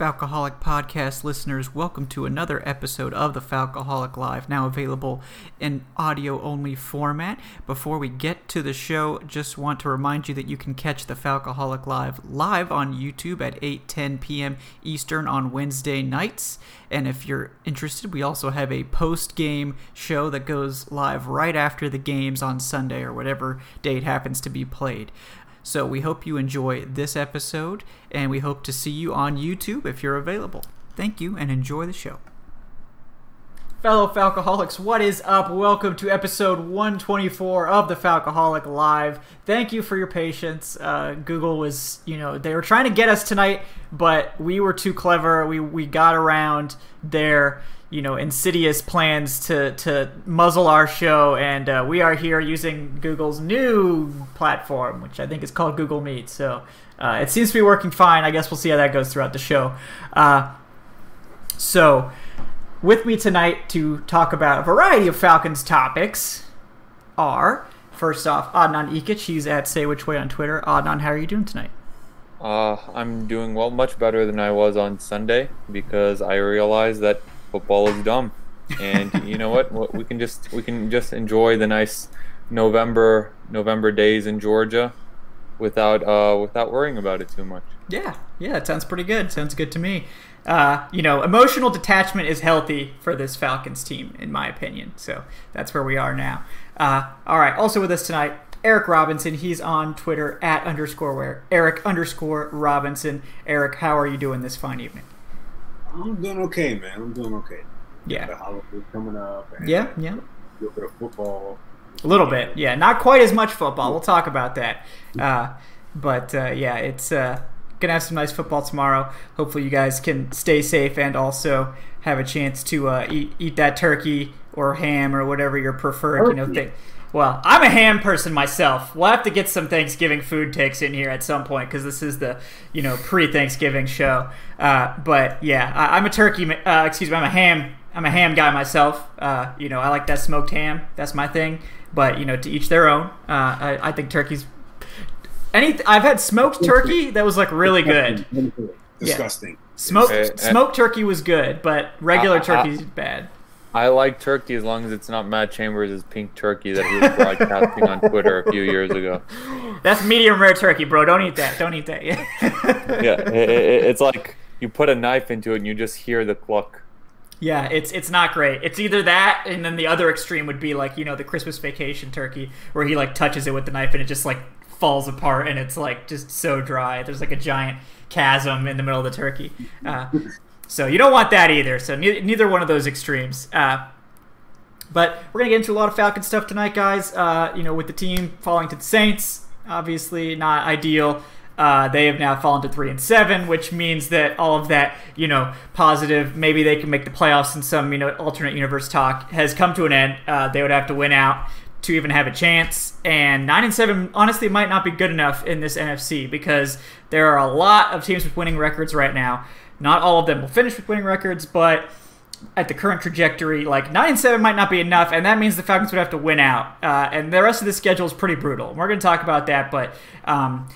Falcoholic podcast listeners, welcome to another episode of the Falcoholic Live, now available in audio only format. Before we get to the show, just want to remind you that you can catch the Falcoholic Live live on YouTube at 8:10 p.m. Eastern on Wednesday nights. And if you're interested, we also have a post-game show that goes live right after the games on Sunday or whatever date happens to be played. So we hope you enjoy this episode, and we hope to see you on YouTube if you're available. Thank you, and enjoy the show. Fellow Falcoholics, what is up? Welcome to episode 124 of the Falcoholic Live. Thank you for your patience. Uh, Google was, you know, they were trying to get us tonight, but we were too clever. We we got around their, you know, insidious plans to to muzzle our show, and uh, we are here using Google's new platform, which I think is called Google Meet. So uh, it seems to be working fine. I guess we'll see how that goes throughout the show. Uh, so with me tonight to talk about a variety of Falcons topics are first off Adnan Ikic. He's at Say Which Way on Twitter. Adnan, how are you doing tonight? Uh, I'm doing well, much better than I was on Sunday because I realized that football is dumb, and you know what? We can just we can just enjoy the nice November November days in Georgia without uh without worrying about it too much. Yeah, yeah, it sounds pretty good. Sounds good to me. Uh, you know, emotional detachment is healthy for this Falcons team, in my opinion. So that's where we are now. Uh, all right. Also with us tonight, Eric Robinson. He's on Twitter at underscore where Eric underscore Robinson. Eric, how are you doing this fine evening? I'm doing okay, man. I'm doing okay. Yeah. The holidays coming up. Yeah, yeah. A little bit of football. A little bit, yeah. Not quite as much football. We'll talk about that. Uh, but uh, yeah, it's uh, gonna have some nice football tomorrow. Hopefully, you guys can stay safe and also have a chance to uh, eat eat that turkey or ham or whatever your preferred. You know, Turkey. Thing. Well, I'm a ham person myself. We'll have to get some Thanksgiving food takes in here at some point because this is the you know pre-Thanksgiving show. Uh, but yeah, I, I'm a turkey. Uh, excuse me, I'm a ham. I'm a ham guy myself. Uh, you know, I like that smoked ham. That's my thing. But you know, to each their own. Uh, I, I think turkey's. Any, I've had smoked turkey that was like really good. Disgusting. Smoked uh, smoked turkey was good, but regular turkey's bad. I like turkey as long as it's not Matt Chambers' pink turkey that he was broadcasting on Twitter a few years ago. That's medium rare turkey, bro. Don't eat that. Don't eat that. Yeah. Yeah, i i it's like you put a knife into it and you just hear the cluck. Yeah, it's it's not great. It's either that, and then the other extreme would be like you know the Christmas vacation turkey, where he like touches it with the knife and it just like falls apart, and it's like just so dry. There's like a giant chasm in the middle of the turkey. Uh, so you don't want that either. So neither, neither one of those extremes. Uh, but we're gonna get into a lot of Falcon stuff tonight, guys. Uh, you know, with the team falling to the Saints, obviously not ideal. Uh, they have now fallen to three and seven, which means that all of that, you know, positive, maybe they can make the playoffs in some, you know, alternate universe talk has come to an end. Uh, they would have to win out to even have a chance. And nine and seven, honestly, might not be good enough in this NFC because there are a lot of teams with winning records right now. Not all of them will finish with winning records, but at the current trajectory, like nine and seven might not be enough, and that means the Falcons would have to win out. Uh, and the rest of the schedule is pretty brutal. We're going to talk about that, but um,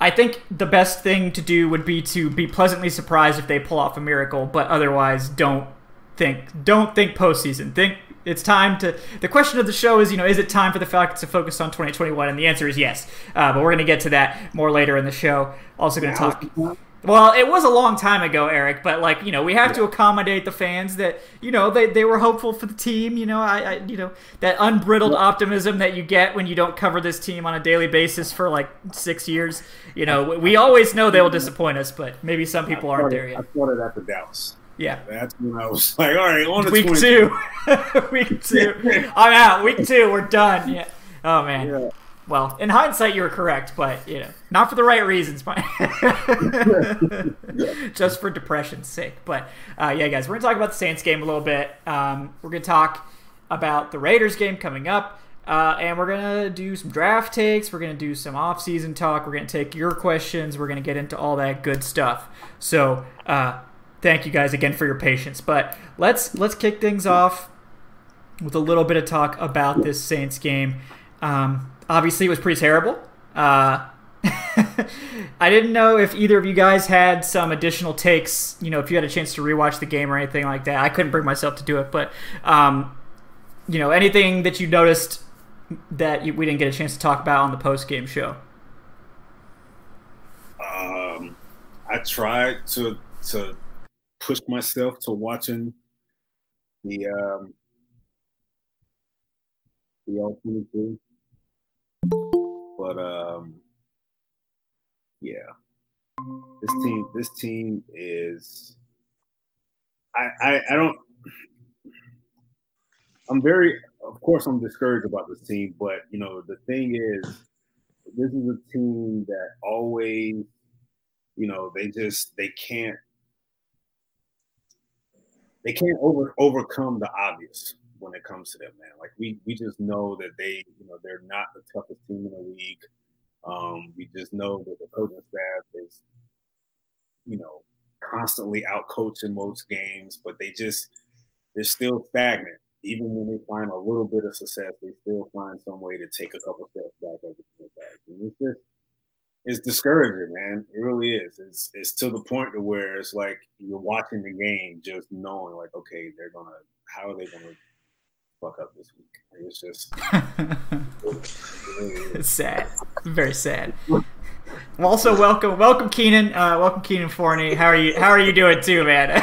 I think the best thing to do would be to be pleasantly surprised if they pull off a miracle, but otherwise, don't think don't think postseason. Think it's time to. The question of the show is, you know, is it time for the Falcons to focus on 2021? And the answer is yes. Uh, but we're going to get to that more later in the show. Also going to talk. Well, it was a long time ago, Eric, but like you know, we have to accommodate the fans that you know they, they were hopeful for the team. You know, I, I you know that unbridled optimism that you get when you don't cover this team on a daily basis for like six years. You know, we always know they will disappoint us, but maybe some people aren't there yet. I yet. started after Dallas. Yeah. That's when I was like, all right, on Week 22. two, week two, I'm out. Week two, we're done. Yeah. Oh man. Yeah. Well, in hindsight, you were correct, but you know, not for the right reasons, but just for depression's sake. But uh, yeah, guys, we're gonna talk about the Saints game a little bit. Um, we're gonna talk about the Raiders game coming up. Uh, and we're gonna do some draft takes. We're gonna do some off-season talk. We're gonna take your questions. We're gonna get into all that good stuff. So, uh, thank you guys again for your patience. But let's let's kick things off with a little bit of talk about this Saints game. Um, obviously, it was pretty terrible. Uh, I didn't know if either of you guys had some additional takes. You know, if you had a chance to rewatch the game or anything like that. I couldn't bring myself to do it, but um, you know, anything that you noticed that we didn't get a chance to talk about on the post game show? Um, I tried to to push myself to watching the um, the all twenty two, but um, yeah, this team this team is. I, I, I don't I'm very of course, I'm discouraged about this team, but you know, the thing is, this is a team that always, you know, they just they can't they can't over overcome the obvious when it comes to them, man. Like we we just know that they, you know, they're not the toughest team in the league. Um, we just know that the coaching staff is, you know, constantly out coaching most games, but they just they're still stagnant even when they find a little bit of success, they still find some way to take a couple steps back. And it's just it's discouraging, man. It really is. It's it's to the point to where it's like you're watching the game just knowing like, okay, they're gonna how are they gonna fuck up this week? it's just it's sad. Very sad. Also, welcome, welcome, Kynan. Uh, welcome, Kynan Forney. How are you? How are you doing too, man? oh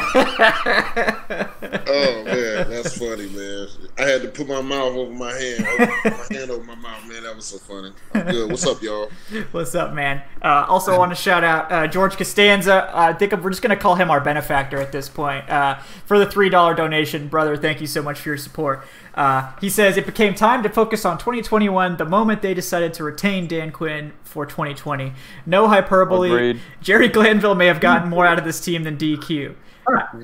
man, that's funny, man. I had to put my mouth over my hand, over my hand over my mouth, man. That was so funny. I'm good. What's up, y'all? What's up, man? Uh, also, I want to shout out uh, George Costanza. Uh, I think we're just gonna call him our benefactor at this point uh, for the three dollar donation, brother. Thank you so much for your support. Uh, he says it became time to focus on 2021 the moment they decided to retain Dan Quinn for 2020. No hyperbole. Agreed. Jerry Glanville may have gotten more out of this team than DQ.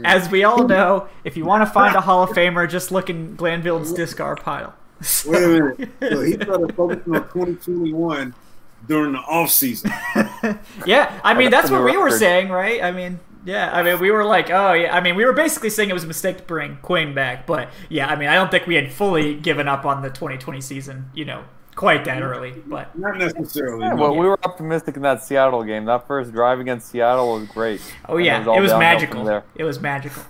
As we all know, if you want to find a Hall of Famer, just look in Glanville's discard pile. Wait a minute. So he started focusing on 2021 during the off season. yeah, I mean that's what we were saying, right? I mean, yeah, I mean, we were like, oh, yeah. I mean, we were basically saying it was a mistake to bring Quinn back, but yeah, I mean, I don't think we had fully given up on the 2020 season, you know, quite that early. But not necessarily. Yeah, well, we were optimistic in that Seattle game. That first drive against Seattle was great. Oh yeah, it was, it was magical. It was magical.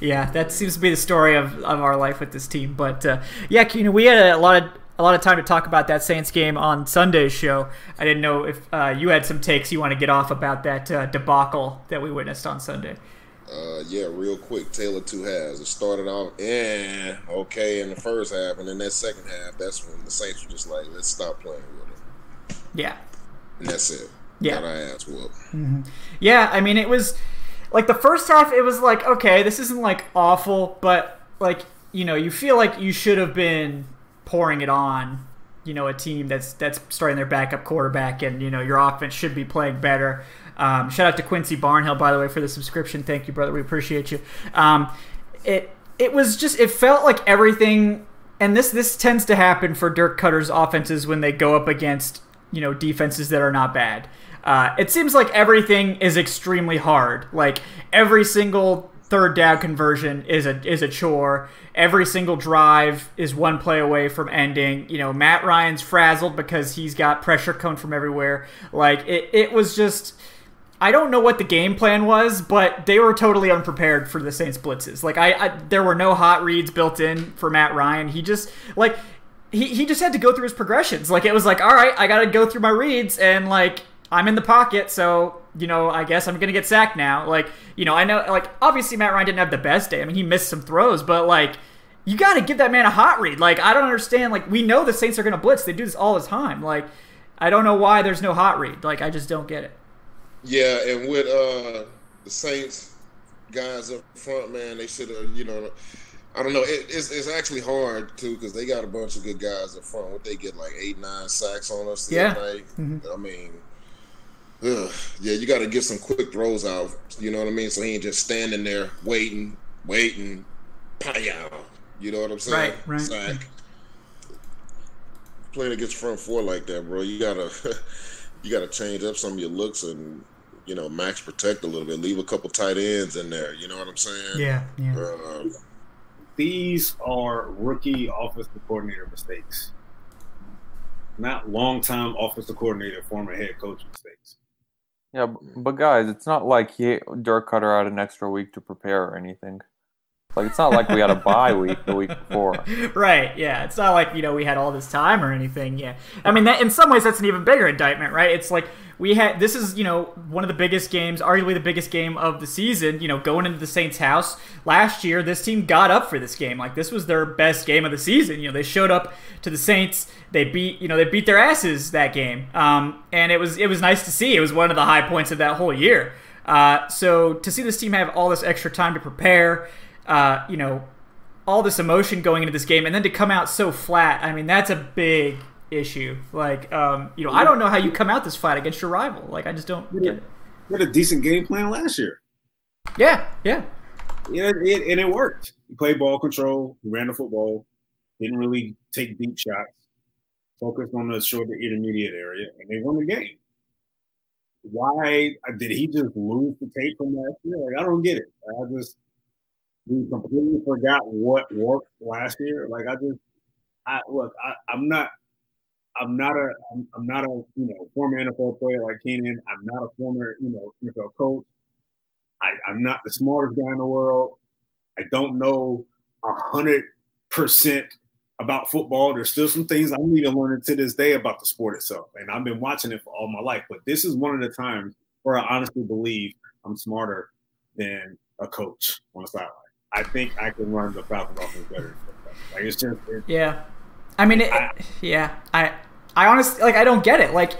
yeah, that seems to be the story of, of our life with this team. But uh, yeah, you know, we had a lot of a lot of time to talk about that Saints game on Sunday's show. I didn't know if uh, you had some takes you want to get off about that uh, debacle that we witnessed on Sunday. Uh, yeah, real quick. Taylor two halves. It started off, eh, okay, in the first half, and then that second half, that's when the Saints were just like, let's stop playing with it. Yeah. And that's it. Yeah. Got our ass whooped. Mm-hmm. Yeah, I mean, it was like the first half. It was like, okay, this isn't like awful, but like you know, you feel like you should have been pouring it on, you know, a team that's that's starting their backup quarterback, and you know your offense should be playing better. Um, shout out to Quincy Barnhill, by the way, for the subscription. Thank you, brother. We appreciate you. Um, it it was just it felt like everything, and this this tends to happen for Dirk Koetter's offenses when they go up against you know defenses that are not bad. Uh, it seems like everything is extremely hard. Like every single third down conversion is a is a chore. Every single drive is one play away from ending. You know, Matt Ryan's frazzled because he's got pressure coming from everywhere. Like it, it was just I don't know what the game plan was, but they were totally unprepared for the Saints blitzes. Like I, I there were no hot reads built in for Matt Ryan. He just like he, he just had to go through his progressions. Like it was like, all right, I got to go through my reads and like I'm in the pocket, so you know, I guess I'm gonna get sacked now. Like, you know, I know, like, obviously Matt Ryan didn't have the best day. I mean, he missed some throws, but like, you got to give that man a hot read. Like, I don't understand. Like, we know the Saints are gonna blitz. They do this all the time. Like, I don't know why there's no hot read. Like, I just don't get it. Yeah, and with uh the Saints guys up front, man, they should have, you know. I don't know. It, it's it's actually hard too because they got a bunch of good guys up front. What they get like eight nine sacks on us Yeah. night. Mhm. I mean, ugh, yeah, you got to get some quick throws out. You know what I mean? So he ain't just standing there waiting, waiting, pow. You know what I'm saying? Right, right. Sack. Playing against front four like that, bro, you gotta you gotta change up some of your looks and you know max protect a little bit. Leave a couple tight ends in there. You know what I'm saying? Yeah, yeah. Um, These are rookie offensive coordinator mistakes, not long-time offensive coordinator, former head coach mistakes. Yeah, but guys, it's not like he Dirk Koetter had an extra week to prepare or anything. Like it's not like we had a bye week the week before. right yeah. It's not like you know we had all this time or anything yeah. I mean that in some ways that's an even bigger indictment right? It's like we had this is you know one of the biggest games arguably the biggest game of the season you know going into the saints house. Last year this team got up for this game. Like this was their best game of the season. You know they showed up to the saints. They beat you know they beat their asses that game. Um, and it was it was nice to see. It was one of the high points of that whole year. Uh, so to see this team have all this extra time to prepare uh, you know all this emotion going into this game and then to come out so flat i mean that's a big issue like um, you know i don't know how you come out this flat against your rival like i just don't get it We had a decent game plan last year. yeah yeah Yeah, it, and it worked. He played ball control, ran the football, didn't really take deep shots, focused on the short to intermediate area, and they won the game. Why did he just lose the tape from last year? Like I don't get it. I just we completely forgot what worked last year. Like I just, I look, I, I'm not, I'm not a, I'm, I'm not a, you know, former NFL player like Kynan. I'm not a former, you know, NFL coach. I, I'm not the smartest guy in the world. I don't know a hundred percent about football. There's still some things I'm even learning to this day about the sport itself, and I've been watching it for all my life. But this is one of the times where I honestly believe I'm smarter than a coach on the sideline. I think I can run the Falcons offense better. Like it's just it's, Yeah, I mean, it, I- yeah, I, I honestly like I don't get it. Like,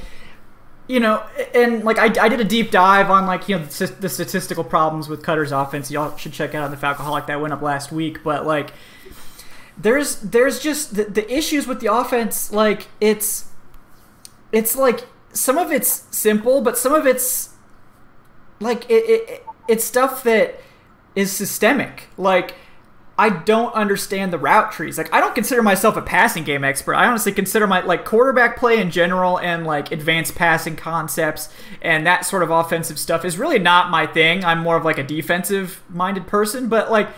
you know, and like I, I did a deep dive on like you know the, the statistical problems with Koetter's offense. Y'all should check out on the Falcoholic that went up last week. But like, there's there's just the, the issues with the offense. Like it's it's like some of it's simple, but some of it's like it, it it's stuff that is systemic. Like I don't understand the route trees. Like I don't consider myself a passing game expert. I honestly consider my like quarterback play in general and like advanced passing concepts and that sort of offensive stuff is really not my thing. I'm more of like a defensive minded person, but like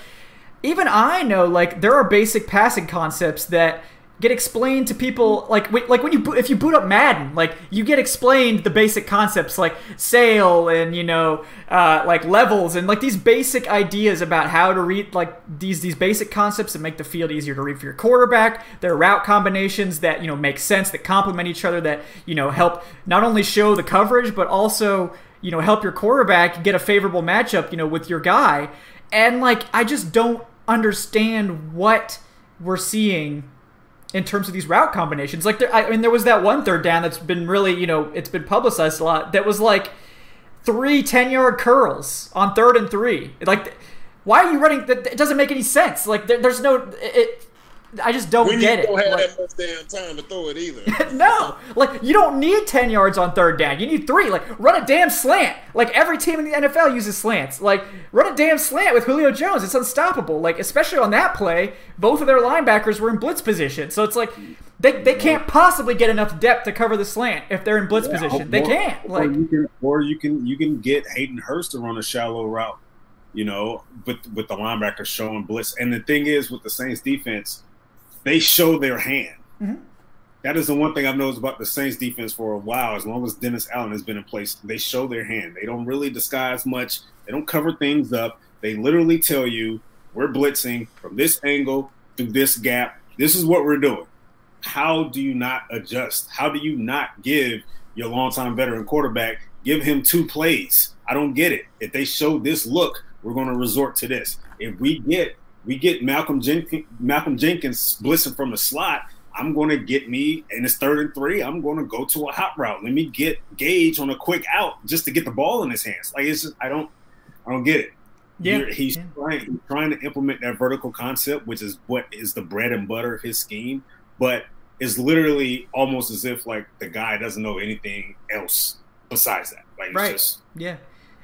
even I know like there are basic passing concepts that get explained to people like like when you if you boot up Madden like you get explained the basic concepts like sail and you know uh, like levels and like these basic ideas about how to read like these these basic concepts that make the field easier to read for your quarterback. There are route combinations that you know make sense that complement each other that you know help not only show the coverage but also you know help your quarterback get a favorable matchup you know with your guy. And like I just don't understand what we're seeing in terms of these route combinations. Like, there, I mean, there was that one third down that's been really, you know, it's been publicized a lot. That was like three 10 yard curls on third and three. Like, why are you running? That it doesn't make any sense. Like, there, there's no. It, I just don't when get you it. don't have Like- that much damn time to throw it either. no, like you don't need ten yards on third down. You need three. Like run a damn slant. Like every team in the NFL uses slants. Like run a damn slant with Julio Jones. It's unstoppable. Like especially on that play, both of their linebackers were in blitz position. So it's like they, they can't possibly get enough depth to cover the slant if they're in blitz position. They can't. Or Like you can, or you can, you can get Hayden Hurst to run a shallow route, you know, with with the linebacker showing blitz. And the thing is, with the Saints defense, they show their hand. Mhm. That is the one thing I've noticed about the Saints defense for a while. As long as Dennis Allen has been in place, they show their hand. They don't really disguise much. They don't cover things up. They literally tell you, "We're blitzing from this angle through this gap. This is what we're doing." How do you not adjust? How do you not give your longtime veteran quarterback give him two plays? I don't get it. If they show this look, we're going to resort to this. If we get we get Malcolm Jenkins, Malcolm Jenkins blitzing from the slot, I'm going to get me and it's third and three. I'm going to go to a hot route. Let me get Gage on a quick out just to get the ball in his hands. Like it's just I don't I don't get it. Yeah, he's yeah. trying he's trying to implement that vertical concept, which is what is the bread and butter of his scheme, but it's literally almost as if like the guy doesn't know anything else besides that. Like, Right. just Yeah.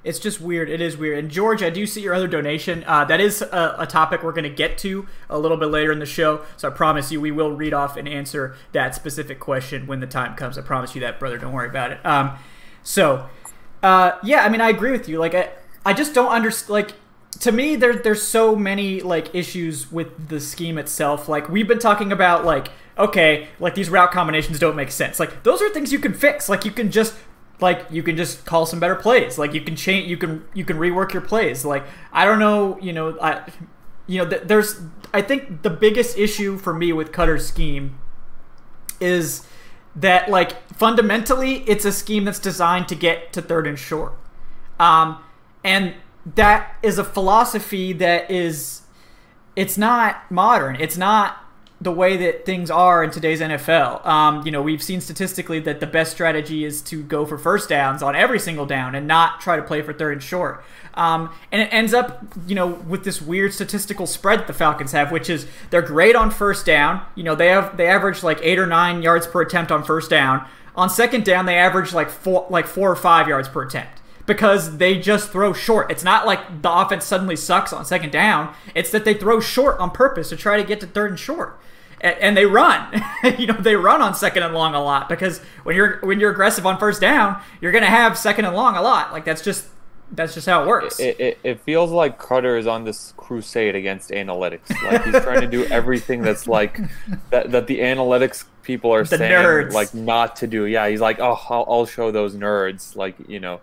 It's just weird. It is weird. And George, I do see your other donation. Uh, that is a, a topic we're going to get to a little bit later in the show. So I promise you, we will read off and answer that specific question when the time comes. I promise you that, brother. Don't worry about it. Um, so, uh, yeah, I mean, I agree with you. Like, I, I just don't understand. Like, to me, there, there's so many like issues with the scheme itself. Like, we've been talking about like, okay, like these route combinations don't make sense. Like, those are things you can fix. Like, you can just like you can just call some better plays. Like you can change you can you can rework your plays. Like i don't know you know i you know th- there's i think the biggest issue for me with Koetter's scheme is that like fundamentally it's a scheme that's designed to get to third and short. Um and that is a philosophy that is it's not modern. It's not the way that things are in today's NFL. Um, you know, we've seen statistically that the best strategy is to go for first downs on every single down and not try to play for third and short. Um, and it ends up, you know, with this weird statistical spread that the Falcons have, which is they're great on first down. You know, they have they average like eight or nine yards per attempt on first down. On second down, they average like four like four or five yards per attempt because they just throw short. It's not like the offense suddenly sucks on second down. It's that they throw short on purpose to try to get to third and short. A- And they run, you know, they run on second and long a lot because when you're when you're aggressive on first down, you're gonna have second and long a lot. Like that's just that's just how it works. It, it, it feels like Koetter is on this crusade against analytics. Like he's trying to do everything that's like that, that the analytics people are The saying nerds. like not to do. Yeah, he's like, oh, I'll, I'll show those nerds. Like you know,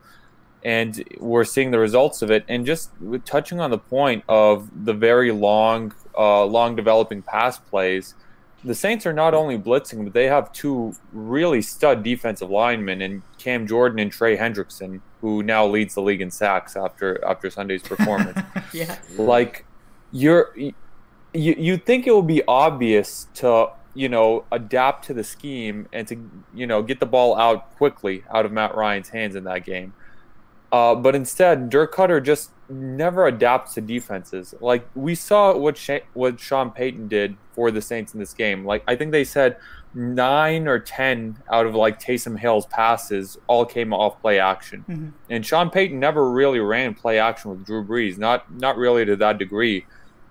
and we're seeing the results of it. And just touching on the point of the very long, uh, long developing pass plays. The Saints are not only blitzing, but they have two really stud defensive linemen in Cam Jordan and Trey Hendrickson, who now leads the league in sacks after after Sunday's performance. yeah, like you're you you think it would be obvious to you know adapt to the scheme and to you know get the ball out quickly out of Matt Ryan's hands in that game. Uh, but instead, Dirk Koetter just never adapts to defenses. Like we saw what Sha- what Sean Payton did for the Saints in this game. Like I think they said nine or ten out of like Taysom Hill's passes all came off play action. Mhm. And Sean Payton never really ran play action with Drew Brees, not not really to that degree.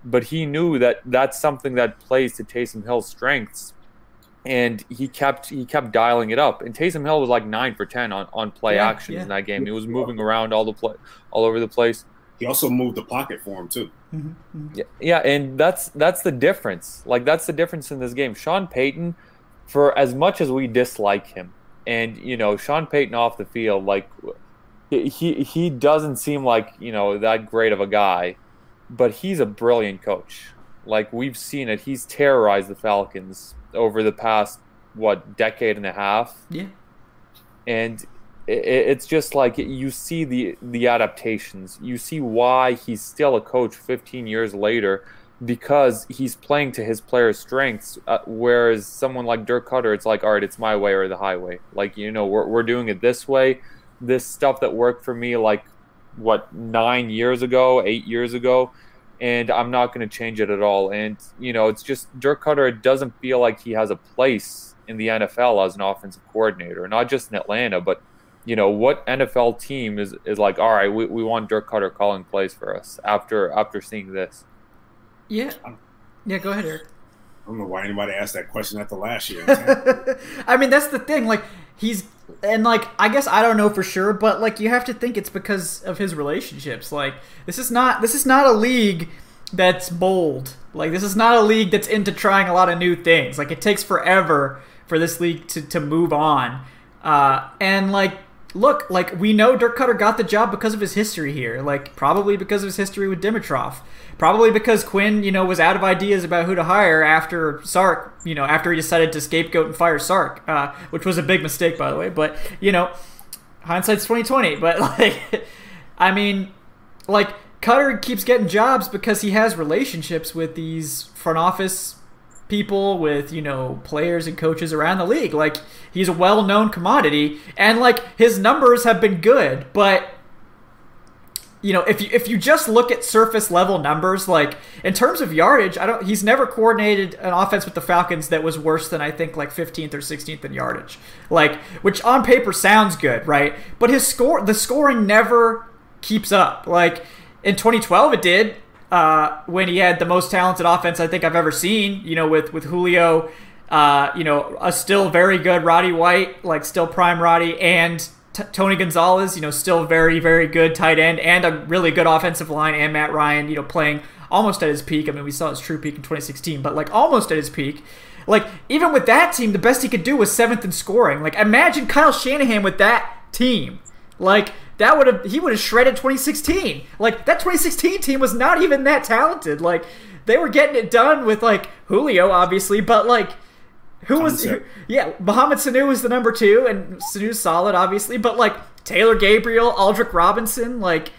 But he knew that that's something that plays to Taysom Hill's strengths, and he kept he kept dialing it up. And Taysom Hill was like nine for ten on, on play Yeah, actions yeah. in that game. He was moving around all the play all over the place. he also moved the pocket for him too. Mm-hmm, mm-hmm. Yeah, yeah, and that's that's the difference. Like that's the difference in this game. Sean Payton, for as much as we dislike him, and you know Sean Payton off the field, like he he doesn't seem like you know that great of a guy, but he's a brilliant coach. Like we've seen it, he's terrorized the Falcons over the past what decade and a half? Yeah, and i- i- it's just like you see the the adaptations. You see why he's still a coach 15 years later because he's playing to his players strengths uh, whereas someone like Dirk Koetter it's like all right it's my way or the highway. Like you know we're, we're doing it this way. This stuff that worked for me like what 9 years ago 8 years ago and I'm not going to change it at all and you know it's just Dirk Koetter it doesn't feel like he has a place in the NFL as an offensive coordinator not just in Atlanta but you know what NFL team is is like all right we, we want Dirk Koetter calling plays for us after after seeing this yeah, yeah. Go ahead, Eric. I don't know why anybody asked that question after last year. I mean, that's the thing. Like, he's and like I guess I don't know for sure, but like you have to think it's because of his relationships. Like, this is not this is not a league that's bold. Like, this is not a league that's into trying a lot of new things. Like, it takes forever for this league to to move on. Uh, and like, look, like we know Dirk Koetter got the job because of his history here. Like, probably because of his history with Dimitroff. Probably because Quinn, you know, was out of ideas about who to hire after Sark, you know, after he decided to scapegoat and fire Sark, uh, which was a big mistake, by the way. But you know, hindsight's twenty twenty. But like, I mean, like Koetter keeps getting jobs because he has relationships with these front office people, with you know players and coaches around the league. Like he's a well known commodity, and like his numbers have been good, but you know, if you if you just look at surface level numbers, like in terms of yardage, I don't. He's never coordinated an offense with the Falcons that was worse than I think like 15th or 16th in yardage, like which on paper sounds good, right? But his score, the scoring never keeps up. Like in 2012, it did uh, when he had the most talented offense I think I've ever seen. You know, with with Julio, uh, you know, a still very good Roddy White, like still prime Roddy, and T- Tony Gonzalez, you know, still very, very good tight end and a really good offensive line, and Matt Ryan, you know, playing almost at his peak. I mean, we saw his true peak in 2016, but like almost at his peak. Like, even with that team, the best he could do was seventh in scoring. Like, imagine Kyle Shanahan with that team. Like, that would have, he would have shredded 2016. Like, that 2016 team was not even that talented. Like, they were getting it done with, like, Julio, obviously, but, like, who was who, yeah? Mohamed Sanu was the number two, and Sanu's solid, obviously. But like Taylor Gabriel, Aldrick Robinson, like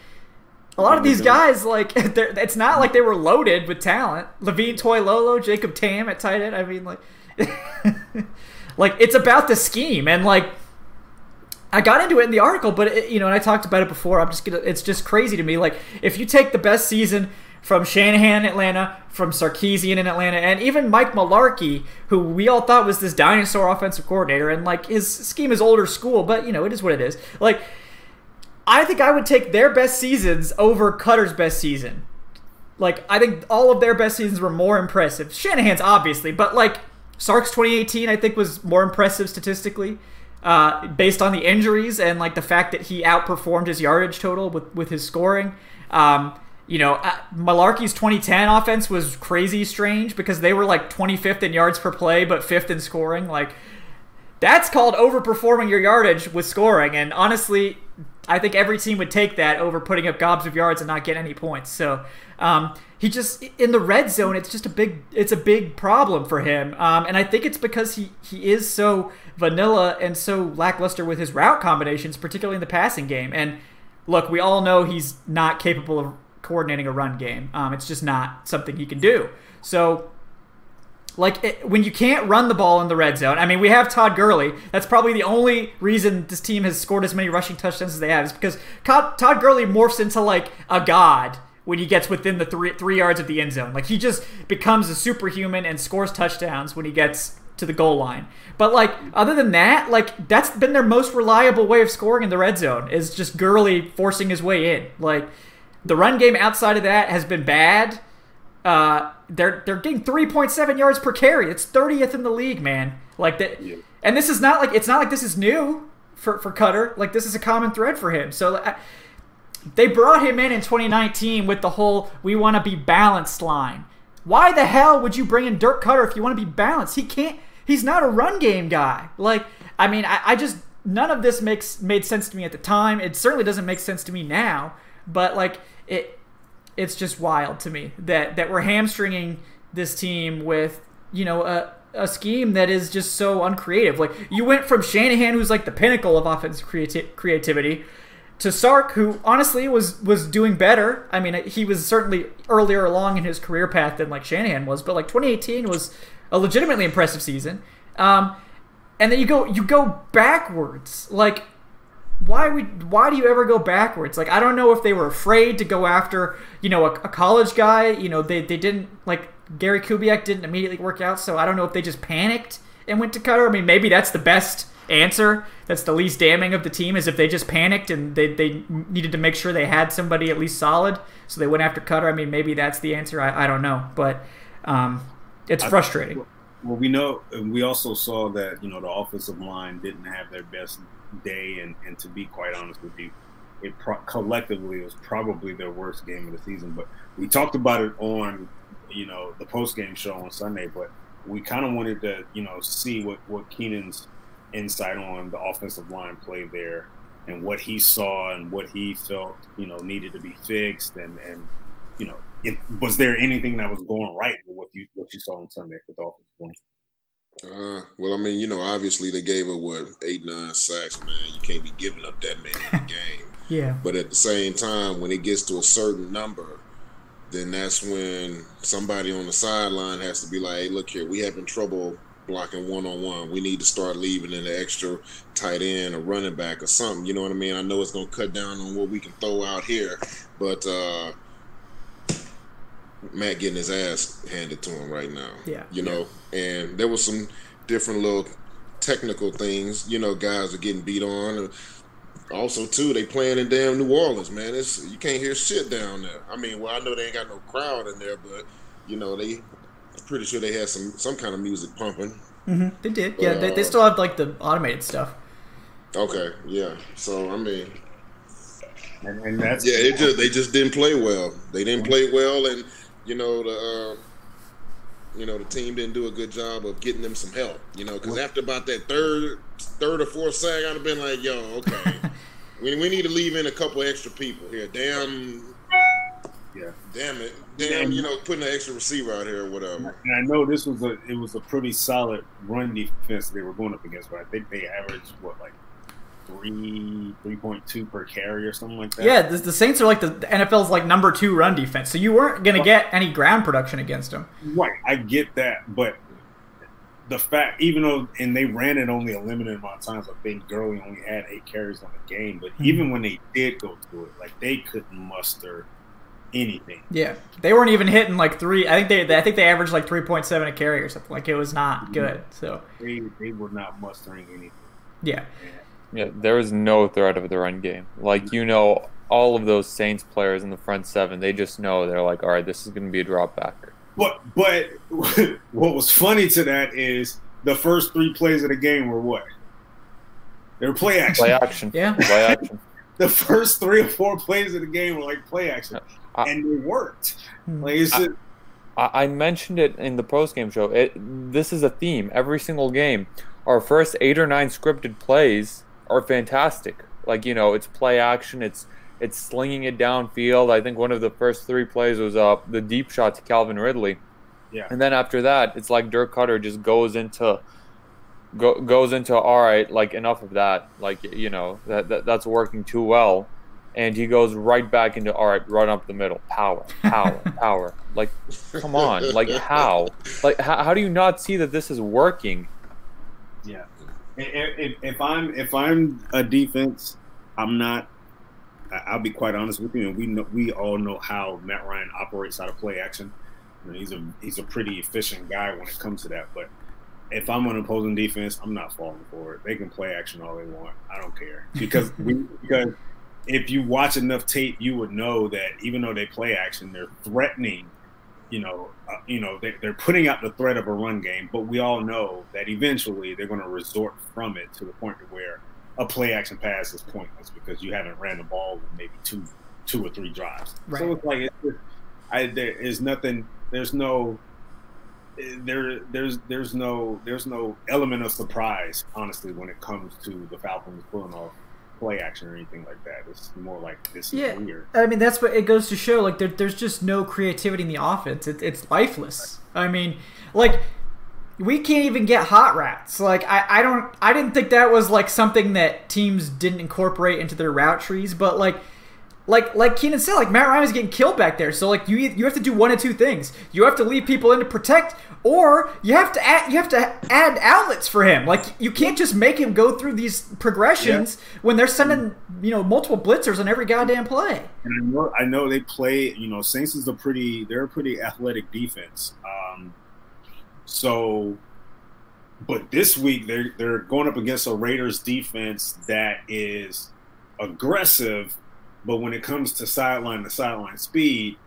a lot of these guys, like it's not like they were loaded with talent. Levine Toilolo, Jacob Tamme at tight end. I mean, like, like it's about the scheme, and like I got into it in the article, but it, you know, and I talked about it before. I'm just gonna. It's just crazy to me. Like if you take the best season from Shanahan in Atlanta, from Sarkisian in Atlanta, and even Mike Mularkey, who we all thought was this dinosaur offensive coordinator, and like his scheme is older school, but you know it is what it is. Like, I think I would take their best seasons over Koetter's best season. Like, I think all of their best seasons were more impressive. Shanahan's obviously, but like Sark's 2018, I think was more impressive statistically. Uh, based on the injuries and like the fact that he outperformed his yardage total with, with his scoring. Um, you know, uh, Mularkey's 2010 offense was crazy strange because they were like 25th in yards per play, but fifth in scoring. Like, that's called overperforming your yardage with scoring. And honestly, I think every team would take that over putting up gobs of yards and not get any points. So, um, he just in the red zone, it's just a big, it's a big problem for him. Um, and I think it's because he he is so vanilla and so lackluster with his route combinations, particularly in the passing game. And look, we all know he's not capable of coordinating a run game. Um, it's just not something he can do. So, like it, when you can't run the ball in the red zone, I mean, we have Todd Gurley. That's probably the only reason this team has scored as many rushing touchdowns as they have is because Todd Gurley morphs into like a god when he gets within the three three yards of the end zone. Like he just becomes a superhuman and scores touchdowns when he gets to the goal line. But like other than that, like that's been their most reliable way of scoring in the red zone is just Gurley forcing his way in. Like the run game outside of that has been bad. Uh, they're they're getting 3.7 yards per carry. It's 30th in the league, man. Like that, yeah. and this is not like it's not like this is new for for Koetter. Like this is a common thread for him. So. I, they brought him in in 2019 with the whole "we want to be balanced" line. Why the hell would you bring in Dirk Koetter if you want to be balanced? He can't. He's not a run game guy. Like, I mean, I, I just none of this makes made sense to me at the time. It certainly doesn't make sense to me now. But like, it it's just wild to me that that we're hamstringing this team with you know a a scheme that is just so uncreative. Like you went from Shanahan, who's like the pinnacle of offensive creati- creativity, to Sark, who honestly was was doing better. I mean, he was certainly earlier along in his career path than like Shanahan was, but like 2018 was a legitimately impressive season. Um, and then you go you go backwards. Like why would why do you ever go backwards? Like I don't know if they were afraid to go after you know a, a college guy. You know they they didn't like Gary Kubiak didn't immediately work out, so I don't know if they just panicked and went to Koetter I mean maybe that's the best answer. That's the least damning of the team is if they just panicked and they, they needed to make sure they had somebody at least solid, so they went after Koetter I mean maybe that's the answer. I, I don't know, but um, it's frustrating. Well, we know we also saw that you know the offensive line didn't have their best day, and, and to be quite honest with you, it pro- collectively was probably their worst game of the season. But we talked about it on, you know, the post game show on Sunday. But we kind of wanted to, you know, see what what Kynan's insight on the offensive line play there, and what he saw and what he felt, you know, needed to be fixed, and and you know, if, was there anything that was going right with what you what you saw on Sunday with the offensive line? Uh, well, I mean, you know, obviously they gave up what eight, nine sacks, man. You can't be giving up that many in the game. yeah. But at the same time, when it gets to a certain number, then that's when somebody on the sideline has to be like, "Hey, look here, we having trouble blocking one on one. We need to start leaving in the extra tight end or running back or something. You know what I mean? I know it's gonna cut down on what we can throw out here, but uh Matt getting his ass handed to him right now. Yeah. You know, and there was some different little technical things. You know, guys are getting beat on. Also, too, they playing in damn New Orleans, man. It's you can't hear shit down there. I mean, well, I know they ain't got no crowd in there, but you know they. I'm pretty sure they had some some kind of music pumping. Mm-hmm. They did, yeah. But, they, they uh, still have like the automated stuff. Okay, yeah. So I mean, and, and that's yeah, it just they just didn't play well. They didn't play well, and you know the. Uh, you know the team didn't do a good job of getting them some help. You know, because after about that third, third or fourth sack, I'd have been like, "Yo, okay, we, we need to leave in a couple extra people here." Damn, yeah. damn it, damn, you know, putting an extra receiver out here or whatever. And I know this was a it was a pretty solid run defense they were going up against, but I think they averaged what like three three point two per carry or something like that. Yeah, the, the Saints are like the, the NFL's like number two run defense, so you weren't gonna get any ground production against them. Right, I get that, but the fact, even though, and they ran it only a limited amount of times, I think Gurley only had eight carries on the game, but Mm-hmm. even when they did go through it, like they couldn't muster anything. Yeah, they weren't even hitting like three. I think they, I think they averaged like three point seven a carry or something. Like it was not good. So They they were not mustering anything. yeah, Yeah, there was no threat of the run game. Like you know, all of those Saints players in the front seven, they just know they're like, all right, this is going to be a drop back. But but what was funny to that is the first three plays of the game were what? They were play action. Play action. Yeah. Play action. The first three or four plays of the game were like play action, I- and they worked. Hmm. Like it's just, I, I mentioned it in the post game show. It this is a theme every single game. Our first eight or nine scripted plays are fantastic. Like you know, it's play action. It's it's slinging it downfield. I think one of the first three plays was uh the deep shot to Calvin Ridley. Yeah. And then after that, it's like Dirk Koetter just goes into go, goes into all right, like enough of that. Like you know that, that that's working too well. And he goes right back into all right, run up the middle, power, power, power. Like, come on, like how, like how, how do you not see that this is working? Yeah. If, if, I'm if I'm a defense, I'm not. I- I'll be quite honest with you, and we know we all know how Matt Ryan operates out of play action. You know, he's a he's a pretty efficient guy when it comes to that. But if I'm an opposing defense, I'm not falling for it. They can play action all they want. I don't care because we because if you watch enough tape, you would know that even though they play action, they're threatening you know, uh, you know, they, they're putting out the threat of a run game, but we all know that eventually they're going to resort from it to the point to where a play action pass is pointless because you haven't ran the ball in maybe two, two or three drives. Right. So it's like it's just, I there is nothing. There's no there there's there's no there's no element of surprise honestly when it comes to the Falcons pulling off play action or anything like that. It's more like this is Yeah. weird. I mean that's what it goes to show. Like there, there's just no creativity in the offense. It, it's lifeless. I mean, like we can't even get hot rats. Like I, I don't I didn't think that was like something that teams didn't incorporate into their route trees, but like like like Kynan said, like Matt Ryan was getting killed back there. So like you you have to do one of two things. You have to leave people in to protect, or you have to add you have to add outlets for him. Like you can't just make him go through these progressions when they're sending you know multiple blitzers on every goddamn play. And I know, I know they play. You know, Saints is a pretty. They're a pretty athletic defense. Um, so, but this week they're they're going up against a Raiders defense that is aggressive, but when it comes to sideline to sideline speed,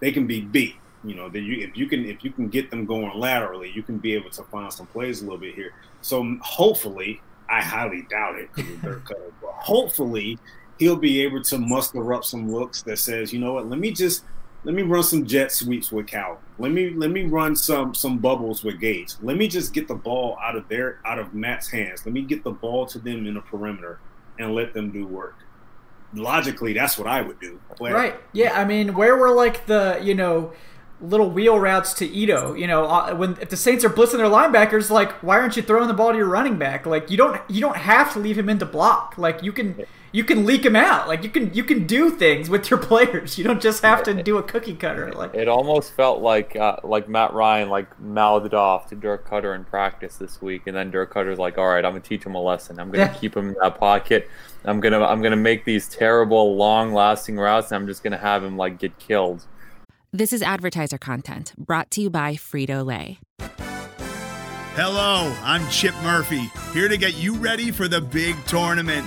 they can be beat. You know, that you if you can if you can get them going laterally, you can be able to find some plays a little bit here. So hopefully, I highly doubt it Koetter, but hopefully he'll be able to muster up some looks that says, you know what, let me just let me run some jet sweeps with Cal. Let me let me run some some bubbles with Gage. Let me just get the ball out of their out of Matt's hands. Let me get the ball to them in the perimeter and let them do work. Logically, that's what I would do. But Right. Yeah. I mean, where were like the you know little wheel routes to Ito. You know, uh, when if the Saints are blitzing their linebackers, like why aren't you throwing the ball to your running back? Like you don't you don't have to leave him in to block. Like you can you can leak them out. Like you can you can do things with your players. You don't just have to do a cookie cutter. Like it almost felt like uh, like Matt Ryan like mouthed off to Dirk Koetter in practice this week, and then Dirk Koetter's like, "All right, I'm gonna teach him a lesson. I'm gonna Yeah. keep him in that pocket. I'm gonna I'm gonna make these terrible long lasting routes, and I'm just gonna have him like get killed." This is advertiser content brought to you by Frito Lay. Hello, I'm Chip Murphy, here to get you ready for the big tournament.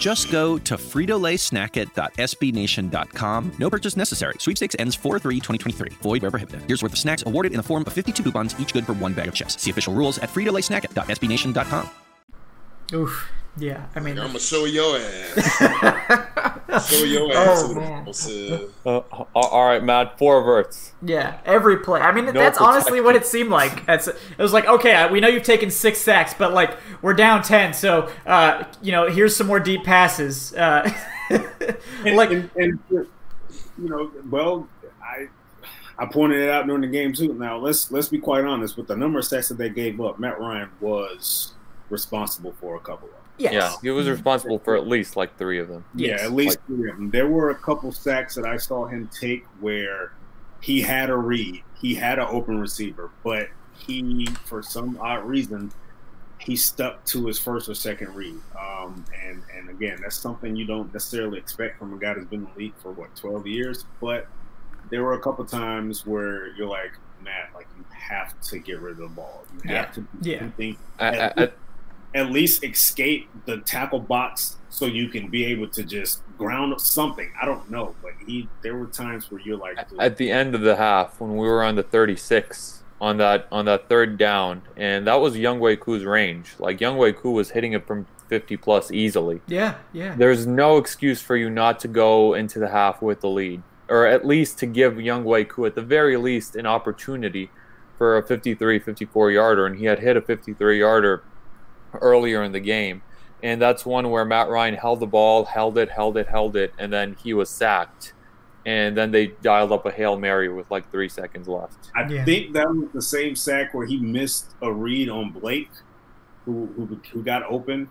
Just go to fritolaysnackit.sbnation.com. No purchase necessary. Sweepstakes ends 4-3-2023. Void where prohibited. Here's worth of snacks awarded in the form of 52 coupons, each good for one bag of chips. See official rules at fritolaysnackit.sbnation.com. Oof. Yeah. I mean, I'm gonna show your ass. show your Oh, ass. to the man. uh, all right, Matt, four verts. Yeah, every play. I mean, that's honestly what it seemed like. It's, it was like, okay, we know you've taken six sacks, but like we're down ten, so uh, you know, here's some more deep passes. Uh, like, and, and you know, well, I I pointed it out during the game too. Now let's let's be quite honest with the number of sacks that they gave up. Matt Ryan was responsible for a couple of. Them. yes. Yeah, he was responsible for at least like three of them. Yes. Yeah, at least three of them. There were a couple sacks that I saw him take where he had a read, he had an open receiver, but he, for some odd reason, he stuck to his first or second read. Um, and and again, that's something you don't necessarily expect from a guy that's been in the league for what twelve years. But there were a couple times where you're like, Matt, like you have to get rid of the ball. You have Yeah. to do Yeah. something I, I, I, at least escape the tackle box so you can be able to just ground something. I don't know, but he there were times where you're like, dude, at the end of the half when we were on the 36 on that on that third down, and that was Younghoe Koo's range. Like Younghoe Koo was hitting it from 50 plus easily. Yeah, yeah. There's no excuse for you not to go into the half with the lead, or at least to give Younghoe Koo at the very least an opportunity for a 53, 54 yarder, and he had hit a 53 yarder earlier in the game. And that's one where Matt Ryan held the ball, held it, held it, held it, and then he was sacked. And then they dialed up a Hail Mary with like three seconds left. I Yeah. think that was the same sack where he missed a read on Blake, who who, who got open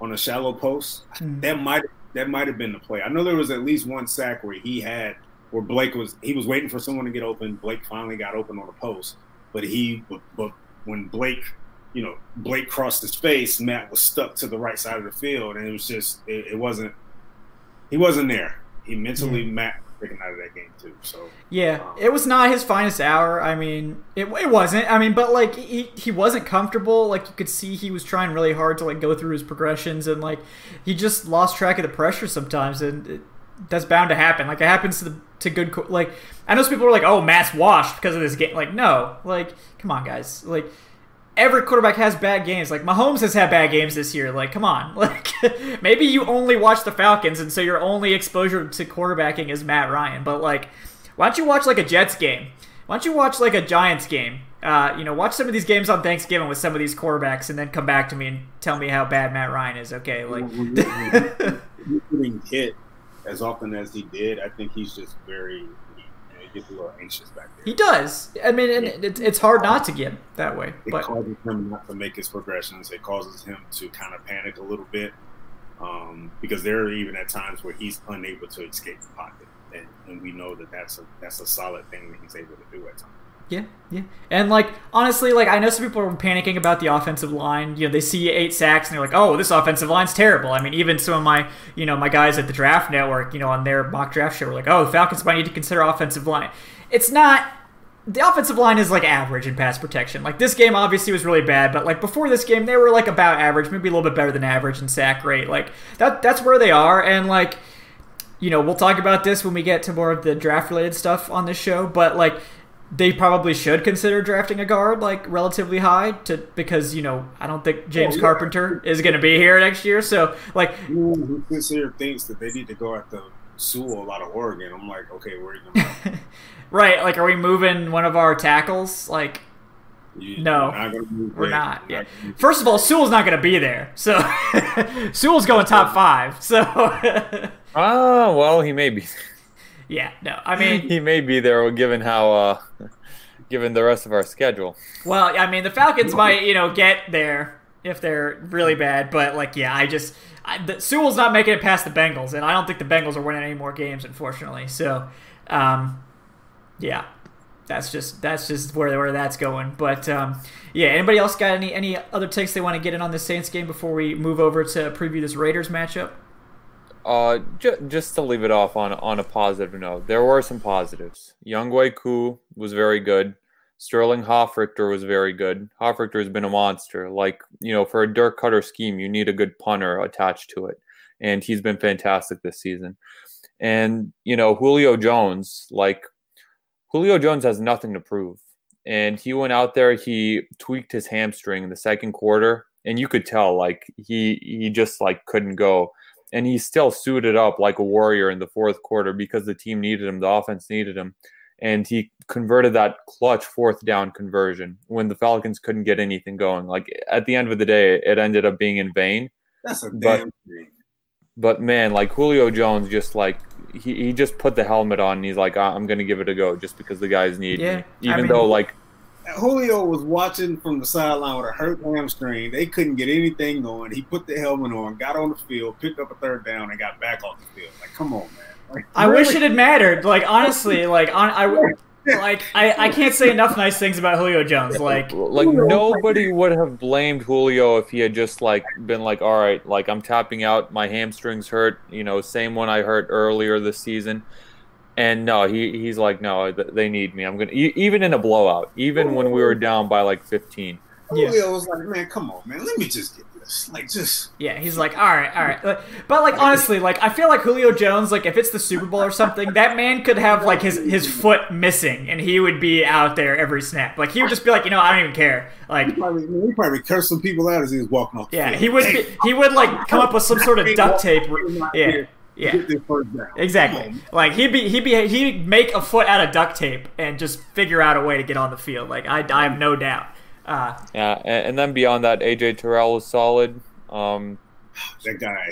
on a shallow post. Mm. That might that might have been the play. I know there was at least one sack where he had where Blake was he was waiting for someone to get open. Blake finally got open on the post, but he but, but when Blake you know Blake crossed his face, Matt was stuck to the right side of the field, and it was just it, it wasn't he wasn't there. He mentally mm-hmm. Matt was taken out of that game too. So Yeah, um, it was not his finest hour. I mean, it, it wasn't. I mean, but like he, he wasn't comfortable. Like you could see he was trying really hard to like go through his progressions and like he just lost track of the pressure sometimes and it, that's bound to happen. Like it happens to the to good co- like I know some people are like, "Oh, Matt's washed because of this game." Like, no. Like, come on, guys. Like every quarterback has bad games. Like Mahomes has had bad games this year. Like, come on. Like maybe you only watch the Falcons and so your only exposure to quarterbacking is Matt Ryan. But like, why don't you watch like a Jets game? Why don't you watch like a Giants game? Uh, you know, watch some of these games on Thanksgiving with some of these quarterbacks, and then come back to me and tell me how bad Matt Ryan is. Okay, like, when you- when you- when getting hit as often as he did, I think he's just very you know, he gets a little anxious back there. he does. I mean, and it, it's hard not to get that way. it But causes him not to make his progressions. It causes him to kind of panic a little bit um, because there are even at times where he's unable to escape the pocket, and, and we know that that's a that's a solid thing that he's able to do at times. Yeah, yeah. And like honestly, like I know some people are panicking about the offensive line. You know, they see eight sacks and they're like, "Oh, this offensive line's terrible." I mean, even some of my, you know, my guys at the Draft Network, you know, on their mock draft show were like, "Oh, the Falcons might need to consider offensive line." It's not the offensive line is like average in pass protection. Like this game obviously was really bad, but like before this game they were like about average, maybe a little bit better than average in sack rate. Like that that's where they are and like you know, we'll talk about this when we get to more of the draft related stuff on this show, but like they probably should consider drafting a guard like relatively high to because you know I don't think James Oh, yeah. Carpenter is going to be here next year. So like Anyone who consider thinks that they need to go after Sewell out of Oregon, I'm like, okay, where are you going? right, like are we moving one of our tackles? Like You, No, you're not move we're not. Yeah. gonna- First of all, Sewell's not going to be there, so Sewell's going top five. So Ah, well, he may be. Yeah, no, I mean, he may be there, given how, uh, given the rest of our schedule. well, I mean, the Falcons might you know get there if they're really bad, but like, yeah, I just I, the, Sewell's not making it past the Bengals, and I don't think the Bengals are winning any more games, unfortunately. So, um, yeah. That's just that's just where where that's going. But um, yeah, anybody else got any any other takes they want to get in on the Saints game before we move over to preview this Raiders matchup? Uh, ju- just to leave it off on on a positive note, there were some positives. Younghoe Koo was very good. Sterling Hofrichter was very good. Hofrichter has been a monster. Like you know, for a Dirk Koetter scheme, you need a good punter attached to it, and he's been fantastic this season. And you know, Julio Jones, like Julio Jones has nothing to prove, and he went out there. He tweaked his hamstring in the second quarter, and you could tell like he he just like couldn't go and he still suited up like a warrior in the fourth quarter because the team needed him, the offense needed him, and he converted that clutch fourth down conversion when the Falcons couldn't get anything going. Like at the end of the day, it ended up being in vain. That's a But- damn thing. But man, like Julio Jones, just like he, he just put the helmet on and he's like, "Ah, I'm gonna give it a go just because the guys need Yeah, me. I Even mean- though like Julio was watching from the sideline with a hurt hamstring. They couldn't get anything going. He put the helmet on, got on the field, picked up a third down, and got back off the field. Like, come on, man. Like, I really? wish it had mattered. Like honestly, like on I like I, I can't say enough nice things about Julio Jones. Like like nobody would have blamed Julio if he had just like been like, all right, like I'm tapping out, my hamstrings hurt, you know, same one I hurt earlier this season. And no, he he's like, no, they need me. I'm gonna e- even in a blowout, even when we were down by like 15. Yeah. Julio was like, man, come on, man. Let me just get this. Like, just yeah, he's like, all right, all right. But like honestly, like I feel like Julio Jones, like if it's the Super Bowl or something, that man could have like his his foot missing and he would be out there every snap. Like he would just be like, you know, I don't even care. Like he probably, he probably cursed some people out as he was walking off. The yeah, field. he would be, he would like come up with some sort of duct tape. Yeah. Yeah. Get first down. Exactly. Like he'd be he'd be he'd make a foot out of duct tape and just figure out a way to get on the field. Like I, I have no doubt. Uh, Yeah, and, and then beyond that, AJ Terrell is solid. Um, That guy.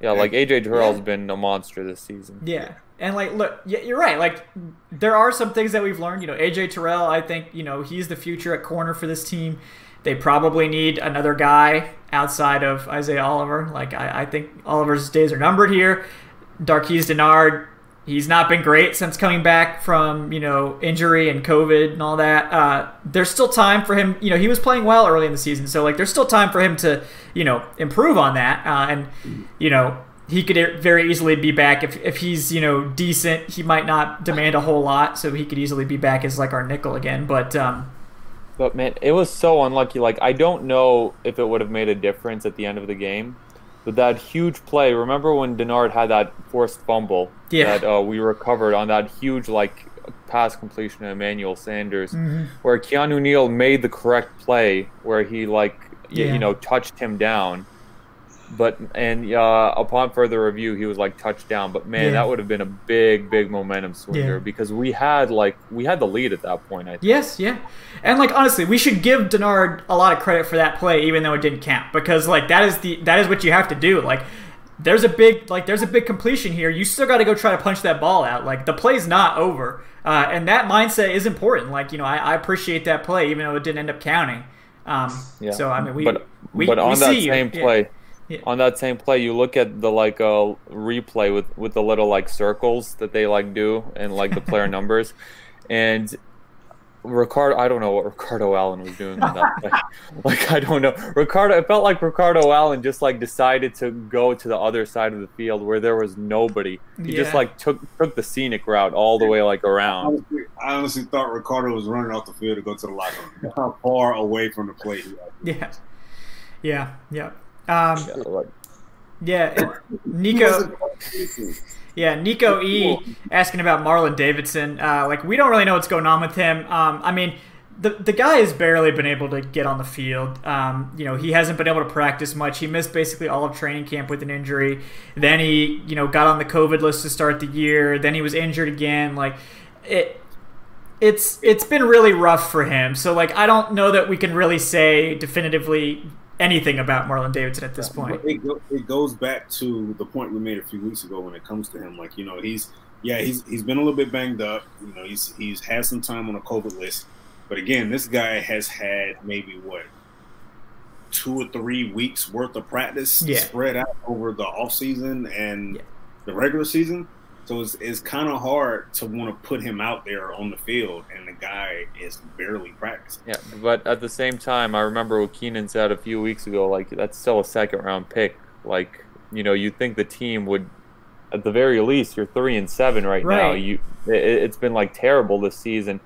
yeah, like AJ Terrell's been a monster this season. yeah. And like, look, you're right. Like, there are some things that we've learned. You know, AJ Terrell. I think you know he's the future at corner for this team. They probably need another guy outside of Isaiah Oliver. Like, I, I think Oliver's days are numbered here. Darqueze Dennard, he's not been great since coming back from you know injury and COVID and all that. Uh, there's still time for him. You know, he was playing well early in the season, so like there's still time for him to you know improve on that. Uh, and you know he could very easily be back if if he's you know decent. He might not demand a whole lot, so he could easily be back as like our nickel again. But um, But man, it was so unlucky. Like I don't know if it would have made a difference at the end of the game. But that huge play, remember when Dennard had that forced fumble Yeah. that uh, we recovered on that huge like pass completion to Emmanuel Sanders, Mm-hmm. where Keanu Neal made the correct play where he like Yeah. you know touched him down. But and uh, upon further review, he was like touchdown. But man, Yeah. that would have been a big, big momentum swinger Yeah. because we had like we had the lead at that point. I think. Yes, yeah. And like honestly, we should give Dennard a lot of credit for that play, even though it didn't count, because like that is the that is what you have to do. Like there's a big like there's a big completion here. You still got to go try to punch that ball out. Like the play's not over, uh, and that mindset is important. Like you know, I, I appreciate that play, even though it didn't end up counting. Um, Yeah. So I mean, we but we, but we on that see you. same Yeah. Play, Yeah. on that same play, you look at the like uh, replay with with the little like circles that they like do and like the player numbers, and Ricardo, I don't know what Ricardo Allen was doing on that play. like I don't know. Ricardo, it felt like Ricardo Allen just like decided to go to the other side of the field where there was nobody. He just like took took the scenic route all the way like around. I honestly thought Ricardo was running off the field to go to the locker room. How far away from the plate he was. Yeah. Yeah. Yeah. Um, Yeah, like, yeah. it- Nico. Yeah, Nico E asking about Marlon Davidson. Uh, like we don't really know what's going on with him. Um, I mean, the the guy has barely been able to get on the field. Um, you know, he hasn't been able to practice much. He missed basically all of training camp with an injury. Then he, you know, got on the COVID list to start the year. Then he was injured again. Like it. It's it's been really rough for him. So like I don't know that we can really say definitively anything about Marlon Davidson at this point. It, go, it goes back to the point we made a few weeks ago when it comes to him. Like you know, he's yeah, he's he's been a little bit banged up. You know, he's he's had some time on a COVID list, but again, this guy has had maybe what two or three weeks worth of practice Yeah. spread out over the off season and Yeah. the regular season. So it's, it's kind of hard to want to put him out there on the field, and the guy is barely practicing. yeah, but at the same time, I remember what Keenan said a few weeks ago. Like that's still a second round pick. Like you know, you think the team would, at the very least, you're three and seven right, now. Right. You, it, it's been like terrible this season.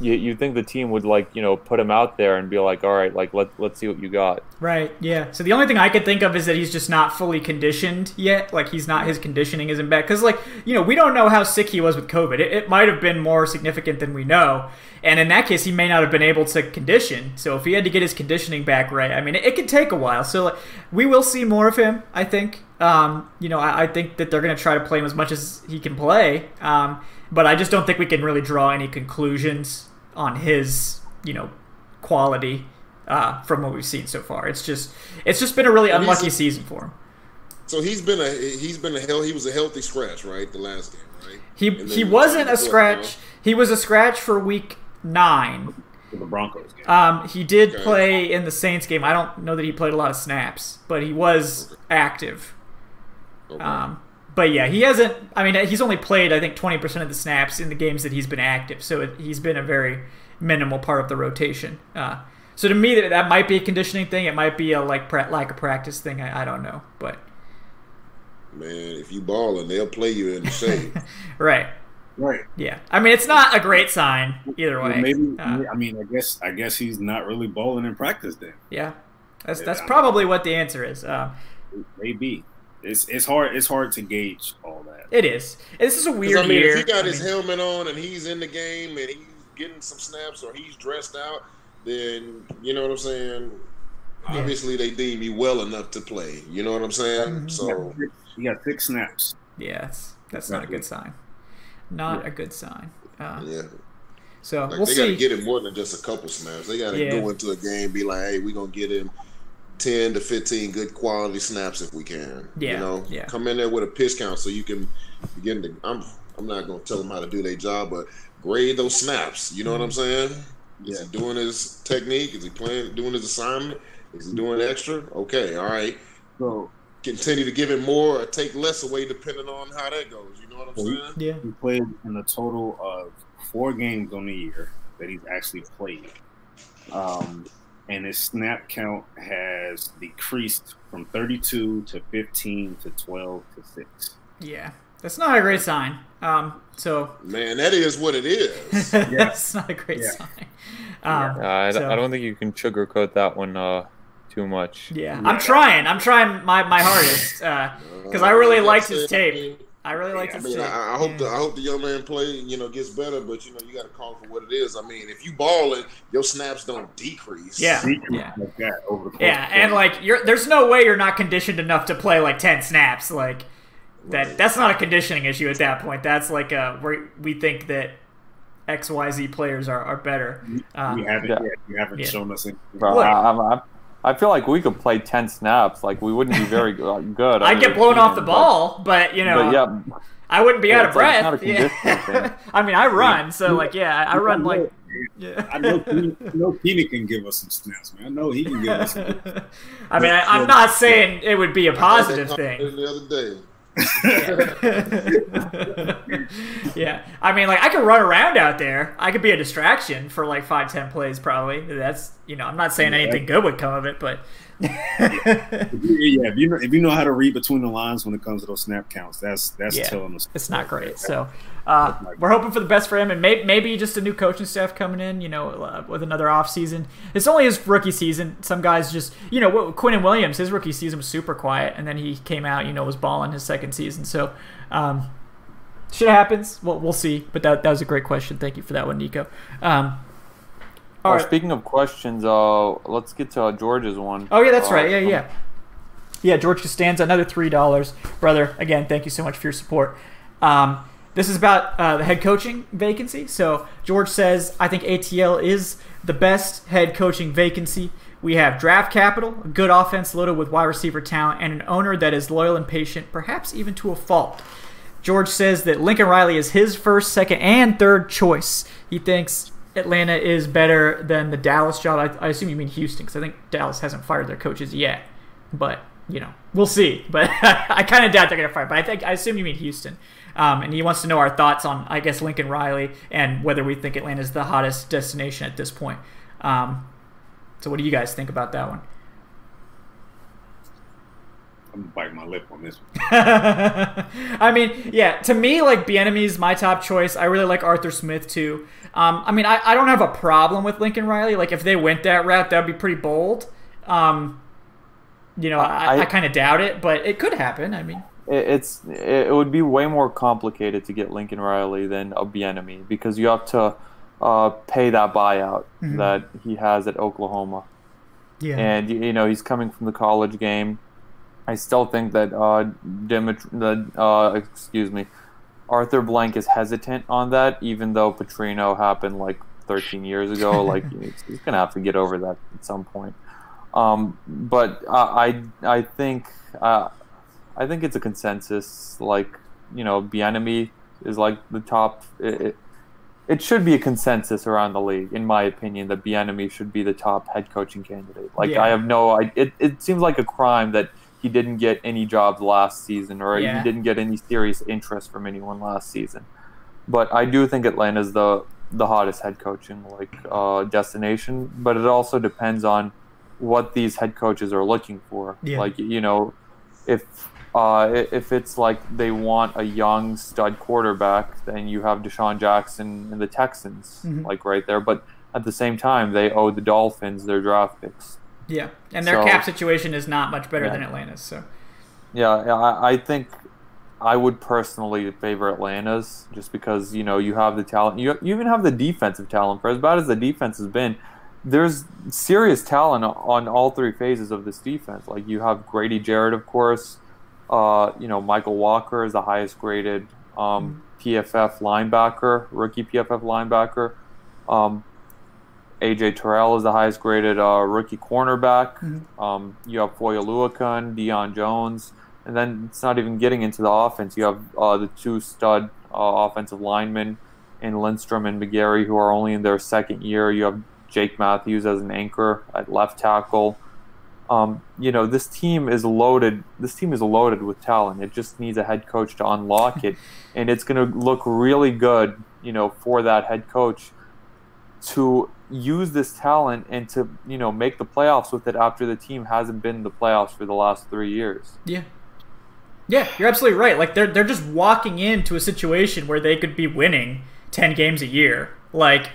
You you think the team would like you know put him out there and be like, all right, like let let's see what you got. Right. Yeah. So the only thing I could think of is that he's just not fully conditioned yet. Like he's not his conditioning isn't back because like you know we don't know how sick he was with COVID. It, it might have been more significant than we know, and in that case he may not have been able to condition. So if he had to get his conditioning back right, I mean it, it could take a while. So like, we will see more of him. I think. Um, you know, I, I think that they're going to try to play him as much as he can play. Um, but I just don't think we can really draw any conclusions on his you know quality uh, from what we've seen so far. It's just it's just been a really He's- unlucky season for him. So he's been a he's been a hell he was a healthy scratch right the last game right. He And then he was wasn't on a scratch. now. He was a scratch for week nine. The Broncos game. Um, he did Okay. play in the Saints game. I don't know that he played a lot of snaps, but he was active. Okay. Um, but yeah, he hasn't. I mean, he's only played I think twenty percent of the snaps in the games that he's been active. So it, he's been a very minimal part of the rotation. Uh, so to me, that, that might be a conditioning thing. It might be a like pra- lack of practice thing. I, I don't know, but Man, if you balling, they'll play you in the shade. right. right. Yeah, I mean it's not a great sign either Well, way. maybe Uh, I mean I guess I guess he's not really bowling in practice then. yeah, that's that's Yeah. probably what the answer is. Uh, Maybe it's it's hard it's hard to gauge all that. it is. This is a weird I mean, year. if he got I his mean, helmet on and he's in the game and he's getting some snaps or he's dressed out, then you know what I'm saying. Yeah. Obviously, they deem you well enough to play. You know what I'm saying? Mm-hmm. So you got six snaps. yeah, that's, that's not a good sign. Not Yeah. a good sign. Uh, yeah, so like we'll they got to get him more than just a couple snaps. They got to Yeah. go into a game be like, hey, we're gonna get him. 10 to 15 good quality snaps if we can. Yeah, You know, yeah. come in there with a pitch count so you can begin to. I'm I'm not going to tell them how to do their job, but grade those snaps. You know what I'm saying? Is Yeah. he doing his technique? Is he playing, doing his assignment? Is he doing extra? Okay, all right. So Continue to give him more or take less away depending on how that goes. You know what I'm saying? Yeah. he played in a total of four games on the year that he's actually played. Um, and his snap count has decreased from 32 to 15 to 12 to 6. Yeah, that's not a great sign. Um, so Man, that is what it is. that's not a great Yeah. sign. Um, Uh, I, so- I don't think you can sugarcoat that one uh, too much. Yeah, I'm trying. I'm trying my, my hardest because I really liked his tape. I really liked I his mean, tape. I, I hope the I hope the young man play, you know, gets better. But you know, you got to call for what it is. I mean, if you ball balling, your snaps don't decrease. Yeah. Decrease Yeah. like that over the Yeah, and like you're there's no way you're not conditioned enough to play like 10 snaps like that that's not a conditioning issue at that point. That's like uh where we think that XYZ players are, are better. Uh, you haven't, Yeah. yeah, you haven't Yeah. shown us anything. Bro, Look. I, I'm- I'm- I feel like we could play 10 snaps. Like, we wouldn't be very good. I under get blown off the Keenan, but- ball, but you know, But, yeah, I wouldn't be Yeah, out of it's like- breath. not a conditioning Yeah. I mean, I run, so like, yeah, I run like, I yeah. I know Keenan can give us some snaps, man. I know he can give us some. I mean, I, I'm not saying it would be a positive conversation thing. The other day, yeah, I mean, like I could run around out there. I could be a distraction for like five, ten plays, probably. That's you know, I'm not saying anything good would come of it, but yeah, if you know, if you know how to read between the lines when it comes to those snap counts, that's that's yeah, telling us. It's not great. So uh, we're hoping for the best for him, and may, maybe just a new coaching staff coming in. You know, uh, with another off season. It's only his rookie season. Some guys just, you know, Quinnen Williams, his rookie season was super quiet, and then he came out, you know, was balling his second season. So. Um, shit happens. Well, we'll see. But that, that was a great question. Thank you for that one, Nico. Um, all right. Speaking of questions, uh, let's get to uh, George's one. Oh yeah, that's uh, right. Yeah, yeah, yeah. George Costanza, another three dollars, brother. Again, thank you so much for your support. Um, this is about uh, the head coaching vacancy. So George says, I think ATL is the best head coaching vacancy. We have draft capital, a good offense loaded with wide receiver talent, and an owner that is loyal and patient, perhaps even to a fault. George says that Lincoln Riley is his first, second, and third choice. He thinks Atlanta is better than the Dallas job. I, I assume you mean Houston, because I think Dallas hasn't fired their coaches yet. But you know, we'll see. But I kind of doubt they're gonna fire. But I think I assume you mean Houston. Um, and he wants to know our thoughts on, I guess, Lincoln Riley and whether we think Atlanta is the hottest destination at this point. Um, so, what do you guys think about that one? I'm gonna bite my lip on this one. I mean, yeah, to me, like Bieniemy is my top choice. I really like Arthur Smith too. Um, I mean, I, I don't have a problem with Lincoln Riley. Like, if they went that route, that'd be pretty bold. Um, you know, I, I, I kind of doubt it, but it could happen. I mean, it's it would be way more complicated to get Lincoln Riley than a Bieniemy because you have to uh, pay that buyout mm-hmm. that he has at Oklahoma. Yeah, and you know he's coming from the college game. I still think that uh, the uh, excuse me, Arthur Blank is hesitant on that, even though Petrino happened like 13 years ago. like he's, gonna have to get over that at some point. Um, but I I think uh, I think it's a consensus. Like you know, Bieniemy is like the top. It, it should be a consensus around the league, in my opinion, that Bieniemy should be the top head coaching candidate. Like yeah. I have no, I, it it seems like a crime that he didn't get any jobs last season or yeah. he didn't get any serious interest from anyone last season. But I do think Atlanta's the the hottest head coaching like uh, destination. But it also depends on what these head coaches are looking for. Yeah. Like you know, if uh, if it's like they want a young stud quarterback, then you have Deshaun Jackson and the Texans mm-hmm. like right there. But at the same time, they owe the Dolphins their draft picks. Yeah, and their so, cap situation is not much better yeah. than Atlanta's. So, yeah, I, I think I would personally favor Atlanta's just because you know you have the talent. You, you even have the defensive talent. For as bad as the defense has been, there's serious talent on all three phases of this defense. Like you have Grady Jarrett, of course. Uh, you know Mykal Walker is the highest graded um, PFF linebacker, rookie PFF linebacker. Um, AJ Terrell is the highest graded uh, rookie cornerback. Mm-hmm. Um, you have Foye Oluokun, Deion Jones, and then it's not even getting into the offense. You have uh, the two stud uh, offensive linemen in Lindstrom and McGary who are only in their second year. You have Jake Matthews as an anchor at left tackle. Um, you know, this team is loaded. This team is loaded with talent. It just needs a head coach to unlock it, and it's going to look really good, you know, for that head coach to use this talent and to you know make the playoffs with it after the team hasn't been in the playoffs for the last three years. Yeah. Yeah, you're absolutely right. Like they're they're just walking into a situation where they could be winning ten games a year. Like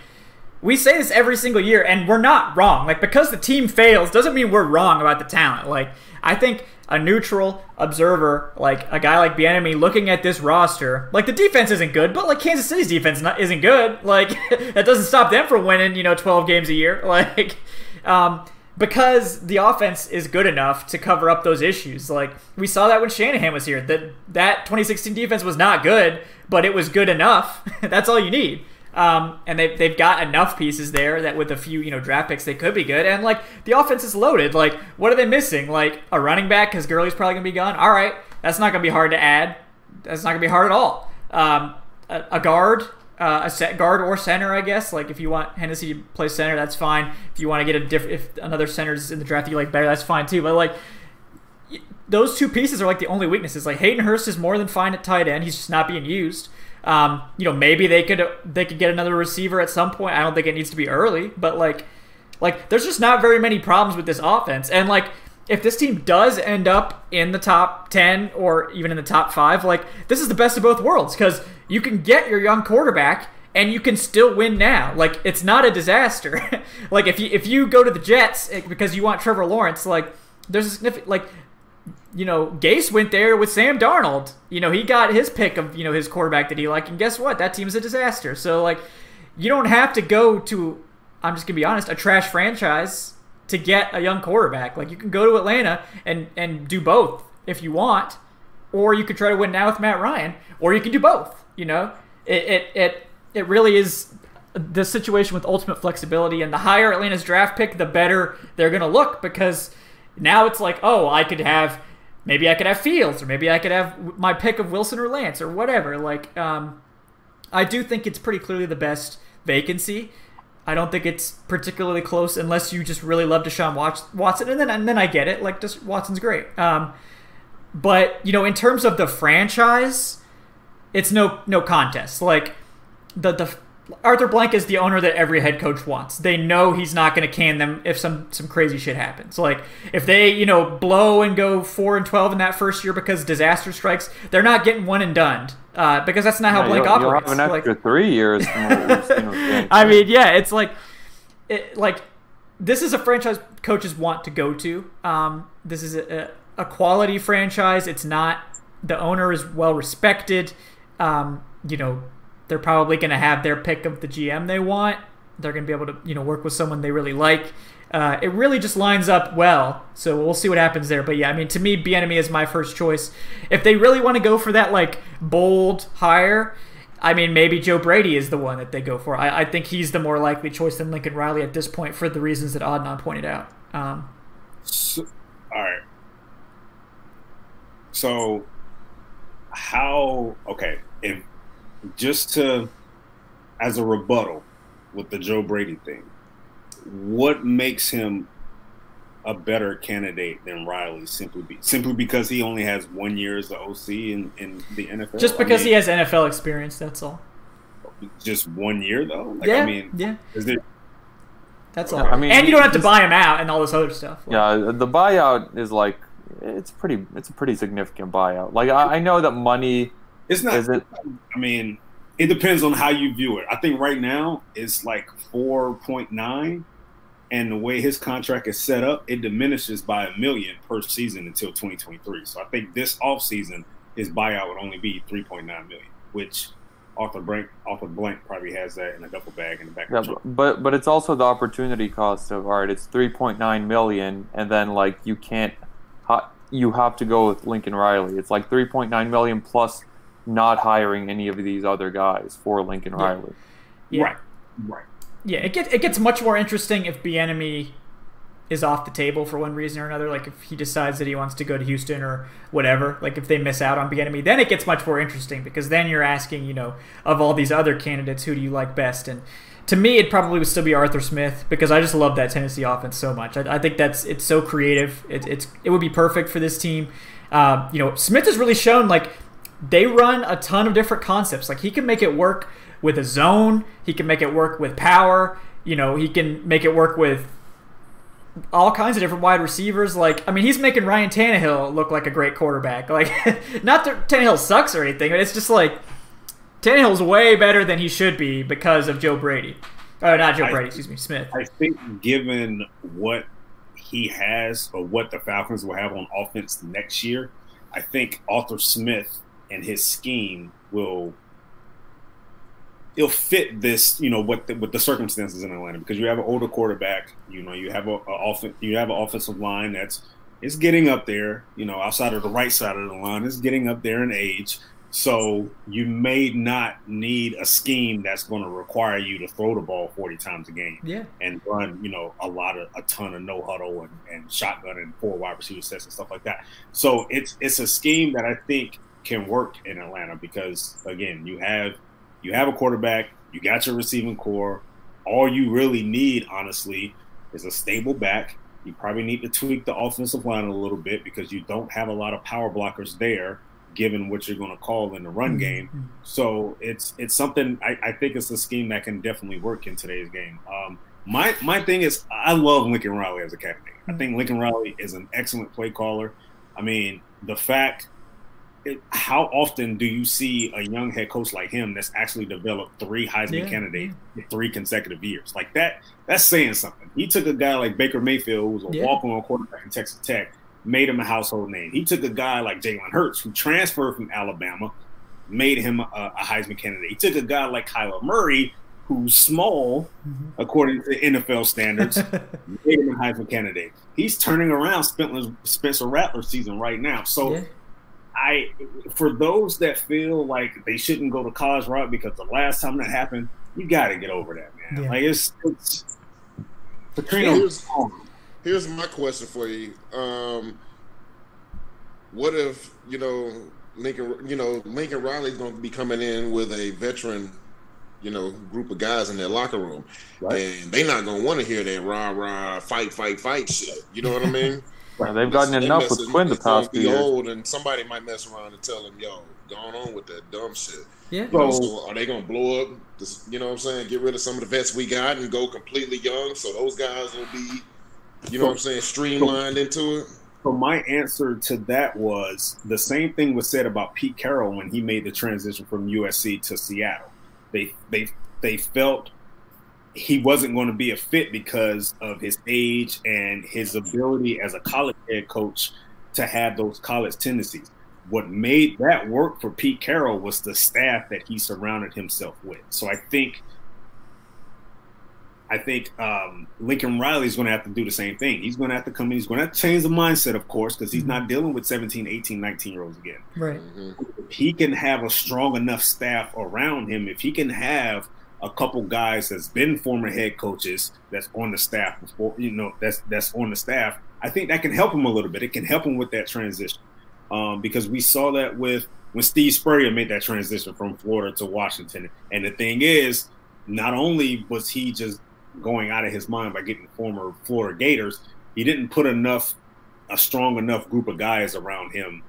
we say this every single year, and we're not wrong. Like because the team fails doesn't mean we're wrong about the talent. Like I think a neutral observer, like a guy like Bieniemy, looking at this roster, like the defense isn't good, but like Kansas City's defense not, isn't good. Like that doesn't stop them from winning, you know, 12 games a year. Like, um, because the offense is good enough to cover up those issues. Like we saw that when Shanahan was here. That that 2016 defense was not good, but it was good enough. That's all you need. Um, and they've, they've got enough pieces there that with a few you know draft picks they could be good. And like the offense is loaded. Like what are they missing? Like a running back because Gurley's probably gonna be gone. All right, that's not gonna be hard to add. That's not gonna be hard at all. Um, a, a, guard, uh, a set guard or center, I guess. Like if you want Hennessy to play center, that's fine. If you want to get a different, if another center's in the draft that you like better, that's fine too. But like those two pieces are like the only weaknesses. Like Hayden Hurst is more than fine at tight end. He's just not being used. Um, you know, maybe they could they could get another receiver at some point. I don't think it needs to be early, but like like there's just not very many problems with this offense. And like if this team does end up in the top 10 or even in the top 5, like this is the best of both worlds cuz you can get your young quarterback and you can still win now. Like it's not a disaster. like if you if you go to the Jets eh, because you want Trevor Lawrence, like there's a significant like you know, Gase went there with Sam Darnold. You know, he got his pick of, you know, his quarterback that he liked, and guess what? That team's a disaster. So like you don't have to go to I'm just gonna be honest, a trash franchise to get a young quarterback. Like you can go to Atlanta and and do both if you want, or you could try to win now with Matt Ryan, or you can do both. You know, it it it, it really is the situation with ultimate flexibility. And the higher Atlanta's draft pick, the better they're gonna look because now it's like, oh, I could have maybe I could have Fields, or maybe I could have my pick of Wilson or Lance or whatever. Like, um, I do think it's pretty clearly the best vacancy. I don't think it's particularly close unless you just really love Deshaun Watson, and then and then I get it. Like Watson's great, um, but you know, in terms of the franchise, it's no no contest. Like the the Arthur Blank is the owner that every head coach wants. They know he's not going to can them if some some crazy shit happens. Like if they you know blow and go four and twelve in that first year because disaster strikes, they're not getting one and done uh, because that's not how Blank you'll, operates. You'll have an extra like, three years. I mean, yeah, it's like, it, like this is a franchise coaches want to go to. Um, this is a, a quality franchise. It's not the owner is well respected. Um, you know, they're probably going to have their pick of the GM they want. They're going to be able to, you know, work with someone they really like. Uh, it really just lines up well. So we'll see what happens there. But yeah, I mean, to me, Bieniemy is my first choice. If they really want to go for that like bold hire, I mean, maybe Joe Brady is the one that they go for. I, I think he's the more likely choice than Lincoln Riley at this point for the reasons that Adnan pointed out. Um, so, all right. So, how? Okay, if just to as a rebuttal with the Joe Brady thing, what makes him a better candidate than Riley simply be, simply because he only has one year as the OC in, in the NFL? Just because I mean, he has NFL experience, that's all. Just one year though? Like, yeah, I mean, yeah. Is there, that's all. I mean, and you don't have to buy him out and all this other stuff. Like, yeah, the buyout is like it's pretty. It's a pretty significant buyout. Like I, I know that money. It's not. Is it? I mean, it depends on how you view it. I think right now it's like four point nine, and the way his contract is set up, it diminishes by a million per season until 2023. So I think this offseason his buyout would only be 3.9 million, which Arthur Blank Arthur Blank probably has that in a duffel bag in the back. Yeah, of the but but it's also the opportunity cost of all right. It's 3.9 million, and then like you can't, you have to go with Lincoln Riley. It's like 3.9 million plus not hiring any of these other guys for Lincoln yeah. Riley. Yeah. Right. Right. Yeah, it gets it gets much more interesting if Bieniemy is off the table for one reason or another. Like if he decides that he wants to go to Houston or whatever. Like if they miss out on Bieniemy, then it gets much more interesting because then you're asking, you know, of all these other candidates, who do you like best? And to me, it probably would still be Arthur Smith because I just love that Tennessee offense so much. I, I think that's it's so creative. It, it's it would be perfect for this team. Uh, you know, Smith has really shown like they run a ton of different concepts. Like he can make it work with a zone. He can make it work with power. You know, he can make it work with all kinds of different wide receivers. Like, I mean, he's making Ryan Tannehill look like a great quarterback. Like, not that Tannehill sucks or anything, but it's just like Tannehill's way better than he should be because of Joe Brady. Oh, not Joe Brady, excuse me, Smith. I think given what he has or what the Falcons will have on offense next year, I think Arthur Smith and his scheme will it'll fit this, you know, what the, with the circumstances in Atlanta because you have an older quarterback, you know, you have a, a off, you have an offensive line that's it's getting up there, you know, outside of the right side of the line, it's getting up there in age. So you may not need a scheme that's going to require you to throw the ball 40 times a game. Yeah. And run, you know, a lot of a ton of no huddle and, and shotgun and four wide receiver sets and stuff like that. So it's it's a scheme that I think can work in Atlanta because again, you have you have a quarterback, you got your receiving corps. All you really need, honestly, is a stable back You probably need to tweak the offensive line a little bit because you don't have a lot of power blockers there, given what you're going to call in the run game. So it's it's something I, I think it's a scheme that can definitely work in today's game. Um, my my thing is I love Lincoln Riley as a captain. I think Lincoln Riley is an excellent play caller. I mean, the fact it, how often do you see a young head coach like him that's actually developed three Heisman Yeah. candidates in three consecutive years? Like that, that's saying something. He took a guy like Baker Mayfield, who was a Yeah. walk-on quarterback in Texas Tech, made him a household name. He took a guy like Jalen Hurts, who transferred from Alabama, made him a, a Heisman candidate. He took a guy like Kyler Murray, who's small, mm-hmm. according to NFL standards, made him a Heisman candidate. He's turning around Spencer, Spencer Rattler's season right now. So Yeah. I, for those that feel like they shouldn't go to college route because the last time that happened, you got to get over that, man. Yeah. Like it's, it's Petrino. Here's- Here's my question for you. Um, what if you know Lincoln? You know Lincoln Riley's going to be coming in with a veteran, you know, group of guys in their locker room, Right. and they're not going to want to hear that rah rah fight fight fight shit. You know what I mean? Yeah, they've gotten They enough with Quinn the it's gonna past be few years. old, and somebody might mess around and tell them, "Yo, going on with that dumb shit." Yeah. You know, So- so are they gonna blow up? This, you know what I'm saying? Get rid of some of the vets we got and go completely young, so those guys will be, you know what I'm saying, streamlined into it. So my answer to that was the same thing was said about Pete Carroll when he made the transition from USC to Seattle. They they they felt he wasn't going to be a fit because of his age and his ability as a college head coach to have those college tendencies. What made that work for Pete Carroll was the staff that he surrounded himself with. So I think I think um, Lincoln is going to have to do the same thing. He's going to have to come in. He's going to have to change the mindset, of course, because he's not dealing with 17, 18, 19 year olds again. Right. If he can have a strong enough staff around him, if he can have a couple guys that's been former head coaches that's on the staff before, you know, that's that's on the staff, I think that can help him a little bit. It can help him with that transition. Um, because we saw that with when Steve Spurrier made that transition from Florida to Washington. And the thing is, not only was he just going out of his mind by getting former Florida Gators, he didn't put enough a strong enough group of guys around him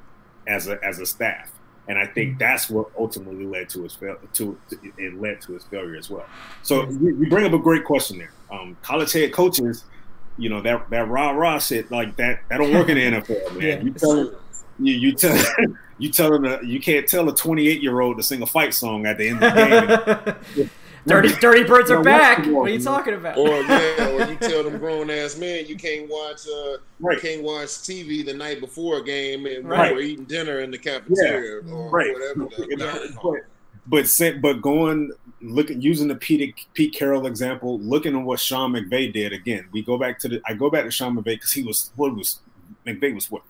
as a as a staff. And I think that's what ultimately led to his fail to it led to his failure as well. So you, bring up a great question there. Um, college head coaches, you know that that rah rah shit like that that don't work in the NFL, man. Yeah. You tell you, you tell you tell them you can't tell a 28 year old to sing a fight song at the end of the game. dirty, dirty birds are back. What are you talking about? Or yeah, or you tell them grown ass man you can't watch uh Right. you can't watch TV the night before a game and Right. we're eating dinner in the cafeteria or right. whatever. You know, but but but going looking using the Pete Pete Carroll example, looking at what Sean McVay did again. We go back to the I go back to Sean McVay because he was what was McVay was what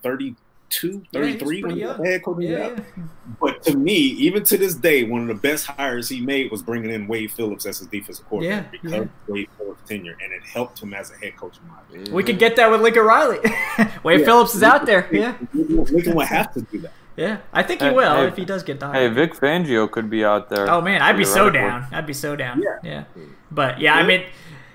32, Yeah, he was 33 when pretty he was young. head coach. Yeah, Yeah. yeah. But to me, even to this day, one of the best hires he made was bringing in Wade Phillips as his defensive coordinator Yeah, because yeah. of Wade Phillips' tenure, and it helped him as a head coach. In my opinion. We could get that with Lincoln Riley. Wade Yeah. Phillips is out there. Yeah, Lincoln will have to do that. yeah. I think he Hey, will hey, if he does get the Hey. Vic Fangio could be out there. Oh man, I'd be so down. I'd be so down. Yeah. Yeah. But yeah, I mean,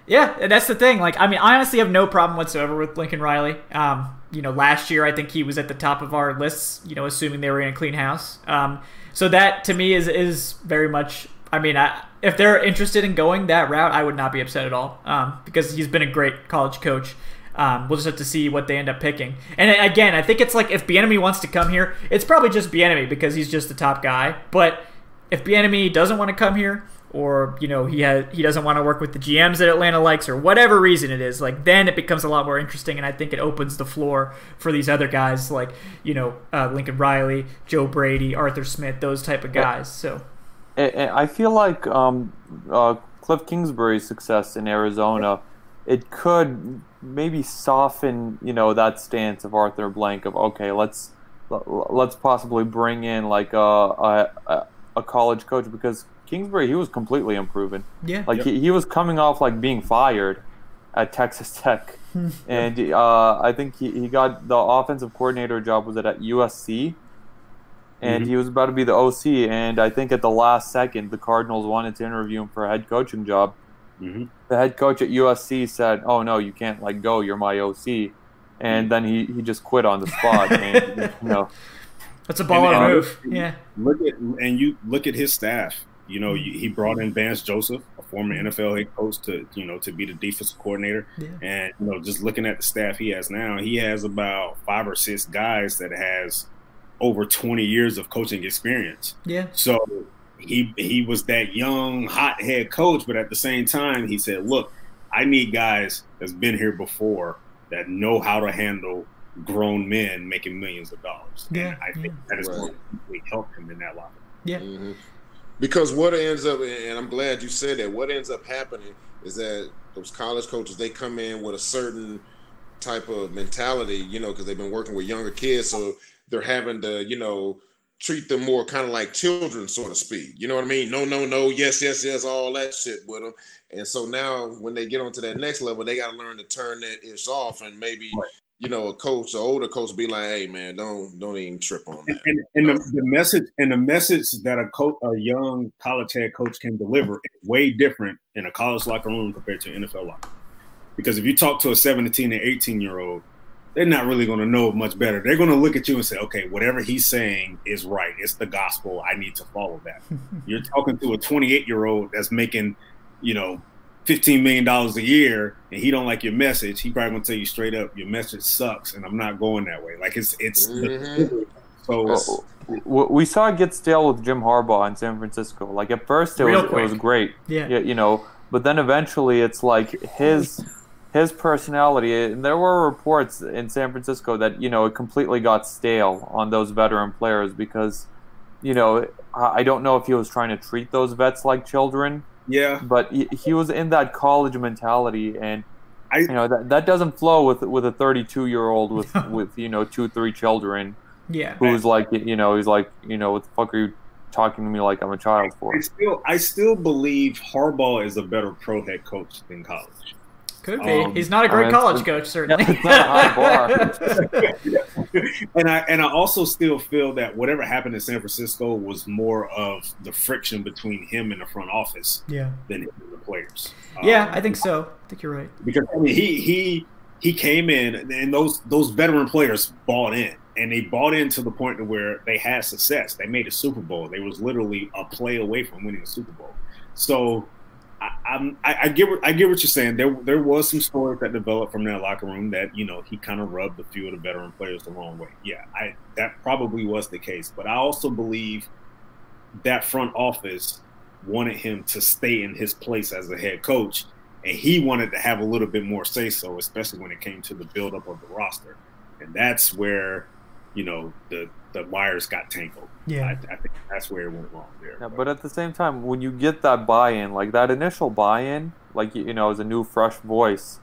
yeah, that's the thing. Like, I mean, I honestly have no problem whatsoever with Lincoln Riley. Um, you know, last year I think he was at the top of our lists. You know, assuming they were in a clean house. Um, so that to me is is very much. I mean, I, if they're interested in going that route, I would not be upset at all. Um, because he's been a great college coach. Um, we'll just have to see what they end up picking. And again, I think it's like if Bieniemy wants to come here, it's probably just Bieniemy because he's just the top guy. But if Bieniemy doesn't want to come here, or you know he has he doesn't want to work with the GMs that Atlanta likes, or whatever reason it is, like then it becomes a lot more interesting, and I think it opens the floor for these other guys like you know uh, Lincoln Riley, Joe Brady, Arthur Smith, those type of guys. So I- feel like um, uh, Cliff Kingsbury's success in Arizona, it could maybe soften, you know, that stance of Arthur Blank of okay, let's let's possibly bring in like a, a- a college coach because Kingsbury he was completely improving. yeah, Like he, he was coming off like being fired at Texas Tech, and uh, I think he, he got the offensive coordinator job was it at USC, and he was about to be the OC. And I think at the last second, the Cardinals wanted to interview him for a head coaching job, Mm-hmm. The head coach at USC said, "Oh no, you can't like go. You're my OC," and then he, he just quit on the spot. and, you know, That's a baller And- and- move. Yeah. Look at and you look at his staff. You know, he brought in Vance Joseph, a former NFL head coach, to you know to be the defensive coordinator. Yeah. And you know, just looking at the staff he has now, he has about five or six guys that has over 20 years of coaching experience. Yeah. So he he was that young hot head coach, but at the same time, he said, "Look, I need guys that's been here before that know how to handle grown men making millions of dollars." Yeah, And I think that is Right. going to really help him in that locker. Yeah. Mhm. Because what ends up, and I'm glad you said that. What ends up happening is that those college coaches they come in with a certain type of mentality, you know, because they've been working with younger kids, so they're having to, you know, treat them more kind of like children, so to speak. You know what I mean? No, no, no, yes, yes, yes, all that shit with them. And so now when they get onto that next level, they got to learn to turn that ish off, and maybe. You know, a coach, an older coach, be like, "Hey, man, don't don't even trip on that." And, and the, the message and the message that a coach, a young college head coach can deliver is way different in a college locker room compared to an NFL locker. room. Because if you talk to a 17 and 18 year old, they're not really going to know much better. They're going to look at you and say, "Okay, whatever he's saying is right. It's the gospel. I need to follow that." You're talking to a 28 year old that's making, you know, 15 million dollars a year, and he don't like your message. He probably going to tell you straight up, "Your message sucks," and I'm not going that way. Like it's it's Mhm. so. Well, we saw it get stale with Jim Harbaugh in San Francisco. Like at first, it Real was it was great, Yeah. you know, but then eventually, it's like his his personality. And there were reports in San Francisco that you know it completely got stale on those veteran players because, you know, I I don't know if he was trying to treat those vets like children, Yeah, but he, he was in that college mentality and. I- you know that, that doesn't flow with with a 32 year old with with you know two three children Yeah. who's like you know he's like you know what the fuck are you talking to me like I'm a child for? I still I still believe Harbaugh is a better pro head coach than college. Could be. Um, He's not a great uh, college it's- coach, certainly. it's not a high bar. and I and I also still feel that whatever happened in San Francisco was more of the friction between him and the front office yeah. than him the players. Yeah, Um, I think so. I think you're right. because I mean he he he came in and those those veteran players bought in and they bought in to the point to where they had success. They made a Super Bowl. They was literally a play away from winning a Super Bowl. So I, I, I get what I get what you're saying. There there was some stories that developed from that locker room that you know he kind of rubbed a few of the veteran players the wrong way. Yeah, I that probably was the case. But I also believe that front office wanted him to stay in his place as a head coach and he wanted to have a little bit more say so, especially when it came to the buildup of the roster, and that's where, you know, the the wires got tangled. Yeah. I, I think that's where it went wrong there. Yeah, but at the same time, when you get that buy-in, like that initial buy-in, like you you know, as a new fresh voice,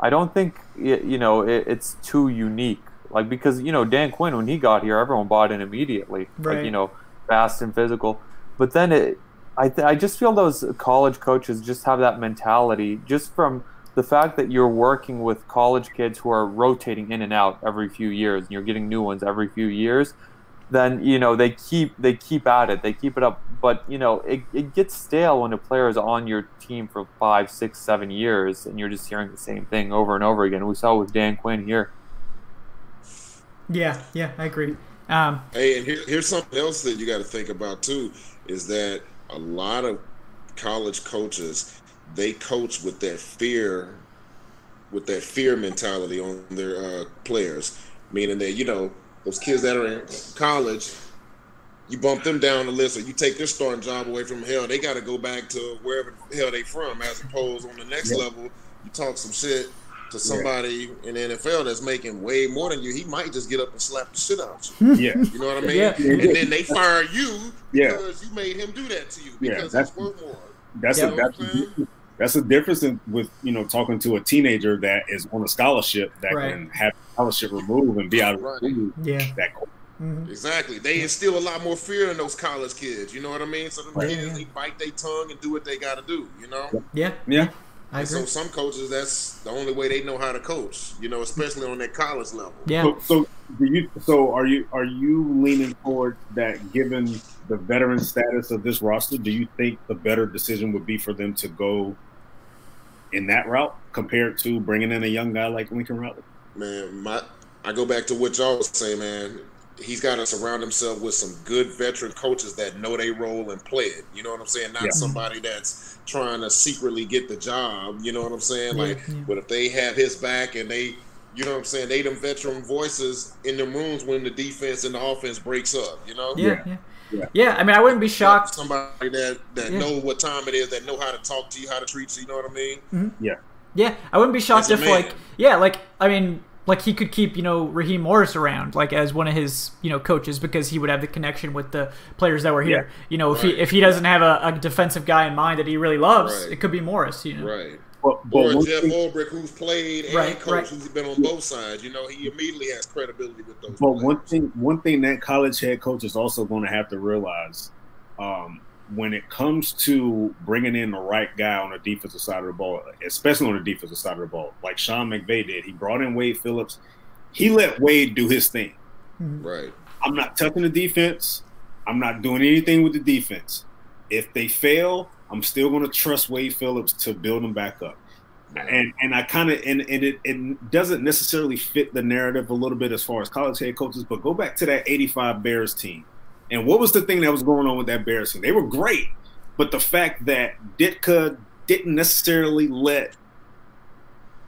I don't think it, you know it, it's too unique. Like because you know Dan Quinn when he got here, everyone bought in immediately. Like Right. you know, fast and physical. But then it, I th- I just feel those college coaches just have that mentality just from the fact that you're working with college kids who are rotating in and out every few years, and you're getting new ones every few years then you know they keep they keep at it. They keep it up. But you know it, it gets stale when a player is on your team for five six seven years and you're just hearing the same thing over and over again. We saw it with dan quinn here. Yeah, yeah, I agree. Um, Hey, and here, here's something else that you got to think about too is that a lot of college coaches they coach with that fear, with that fear mentality on their uh, players, meaning that you know those kids that are in college, you bump them down the list or you take their starting job away from hell, they got to go back to wherever the hell they from. As opposed on the next level, you talk some shit to somebody in the NFL that's making way more than you, he might just get up and slap the shit out of you. Hmm. yeah, You know what I mean? Yeah. And then they fire you Yeah. because you made him do that to you Yeah, because that's- it's worth more. that's Yeah. a that's a, that's a difference in, with you know talking to a teenager that is on a scholarship that Right. can have scholarship removed and be out of Right. school. yeah. That Mhm. Exactly. They instill a lot more fear in those college kids. You know what I mean? So them Right. kids, they bite their tongue and do what they got to do. You know. Yeah, yeah. I agree. so some coaches, that's the only way they know how to coach. You know, especially on that college level. Yeah. So, so do you? So are you are you leaning toward that? Given the veteran status of this roster, do you think the better decision would be for them to go in that route compared to bringing in a young guy like Lincoln Riley? Man, my I go back to what y'all was saying, man. He's got to surround himself with some good veteran coaches that know their role and play it. You know what I'm saying? Not Yeah. somebody that's trying to secretly get the job. You know what I'm saying? Yeah, Like, yeah. but if they have his back and they, you know what I'm saying, they them veteran voices in the rooms when the defense and the offense breaks up. You know? Yeah, yeah. Yeah. Yeah, I mean, I wouldn't be shocked. Somebody that that Yeah. know what time it is, that know how to talk to you, how to treat you. You know what I mean? Mm-hmm. Yeah, Yeah, I wouldn't be shocked if man. like yeah, like I mean, like he could keep you know Raheem Morris around like as one of his you know coaches because he would have the connection with the players that were here. Yeah. You know, if Right. he if he doesn't have a, a defensive guy in mind that he really loves, Right. it could be Morris. You know, Right. But, but Or Jeff thing- Ulbrich, who's played and Right, coached, right. who's been on both sides. You know, he immediately has credibility with those. But players. one thing, one thing that college head coach is also going to have to realize, um, when it comes to bringing in the right guy on the defensive side of the ball, especially on the defensive side of the ball, like Sean McVay did, he brought in Wade Phillips. He let Wade do his thing. right. I'm not touching the defense. I'm not doing anything with the defense. If they fail, I'm still going to trust Wade Phillips to build them back up. And and I kind of and, and it, it doesn't necessarily fit the narrative a little bit as far as college head coaches, but go back to that 85 Bears team. And what was the thing that was going on with that Bears team? They were great, but the fact that Ditka didn't necessarily let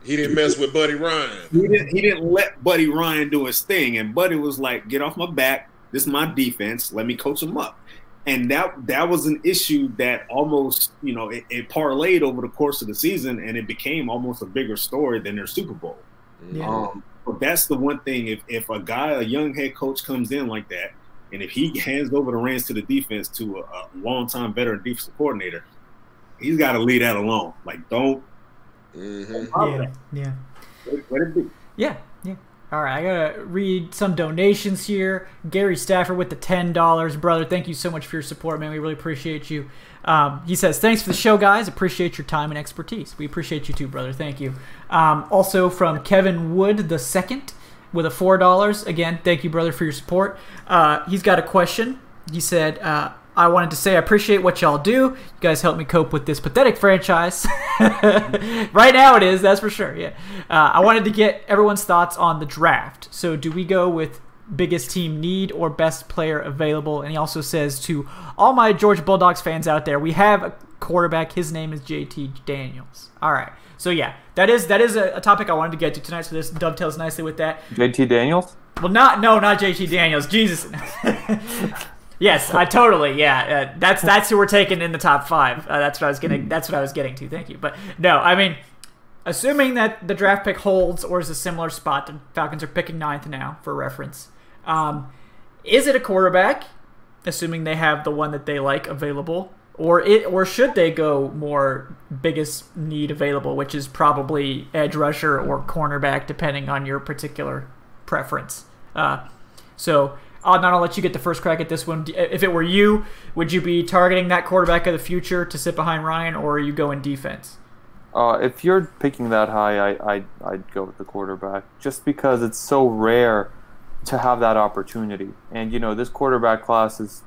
He didn't mess with Buddy Ryan. he didn't he didn't let Buddy Ryan do his thing, and Buddy was like, "Get off my back. This is my defense. Let me coach him up." And that that was an issue that almost you know it, it parlayed over the course of the season, and it became almost a bigger story than their Super Bowl. Yeah. Um, but that's the one thing. If if a guy, a young head coach, comes in like that, and if he hands over the reins to the defense to a, a longtime veteran defensive coordinator, he's got to leave that alone. Like, don't. hmm don't yeah, yeah. Let, let it be. Yeah, yeah. All right, I gotta read some donations here. Gary Stafford with the ten dollars, brother. Thank you so much for your support, man. We really appreciate you. Um, he says, "Thanks for the show, guys. Appreciate your time and expertise. We appreciate you too, brother. Thank you." Um, also from Kevin Wood the second with a four dollars. Again, thank you, brother, for your support. Uh, he's got a question. He said, uh, "I wanted to say I appreciate what y'all do. You guys help me cope with this pathetic franchise. right now, it is that's for sure. Yeah. Uh, I wanted to get everyone's thoughts on the draft. So, do we go with biggest team need or best player available? And he also says to all my Georgia Bulldogs fans out there, we have a quarterback. His name is JT Daniels. All right. So yeah, that is that is a, a topic I wanted to get to tonight. So this dovetails nicely with that. JT Daniels. Well, not no, not JT Daniels. Jesus. yes, I totally. Yeah, uh, that's that's who we're taking in the top five. Uh, that's what I was getting. That's what I was getting to. Thank you. But no, I mean, assuming that the draft pick holds or is a similar spot, the Falcons are picking ninth now for reference. Um, is it a quarterback? Assuming they have the one that they like available, or it, or should they go more biggest need available, which is probably edge rusher or cornerback, depending on your particular preference. Uh, so, Adnan, I'll let you get the first crack at this one. If it were you, would you be targeting that quarterback of the future to sit behind Ryan, or are you going defense? Uh, if you're picking that high, I, I I'd go with the quarterback just because it's so rare to have that opportunity. And you know, this quarterback class is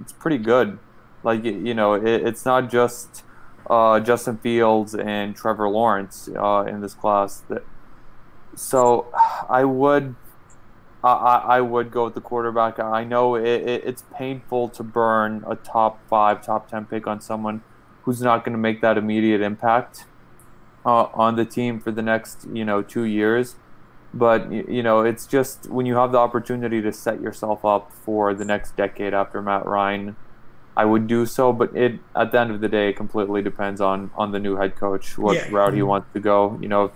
it's pretty good. Like you know, it, it's not just uh, Justin Fields and Trevor Lawrence uh, in this class. That so I would. I, I would go with the quarterback. I know it, it, it's painful to burn a top five, top ten pick on someone who's not going to make that immediate impact uh, on the team for the next you know two years. But you know, it's just when you have the opportunity to set yourself up for the next decade after Matt Ryan, I would do so. But it at the end of the day, it completely depends on on the new head coach what Yeah. route he wants to go. You know, if,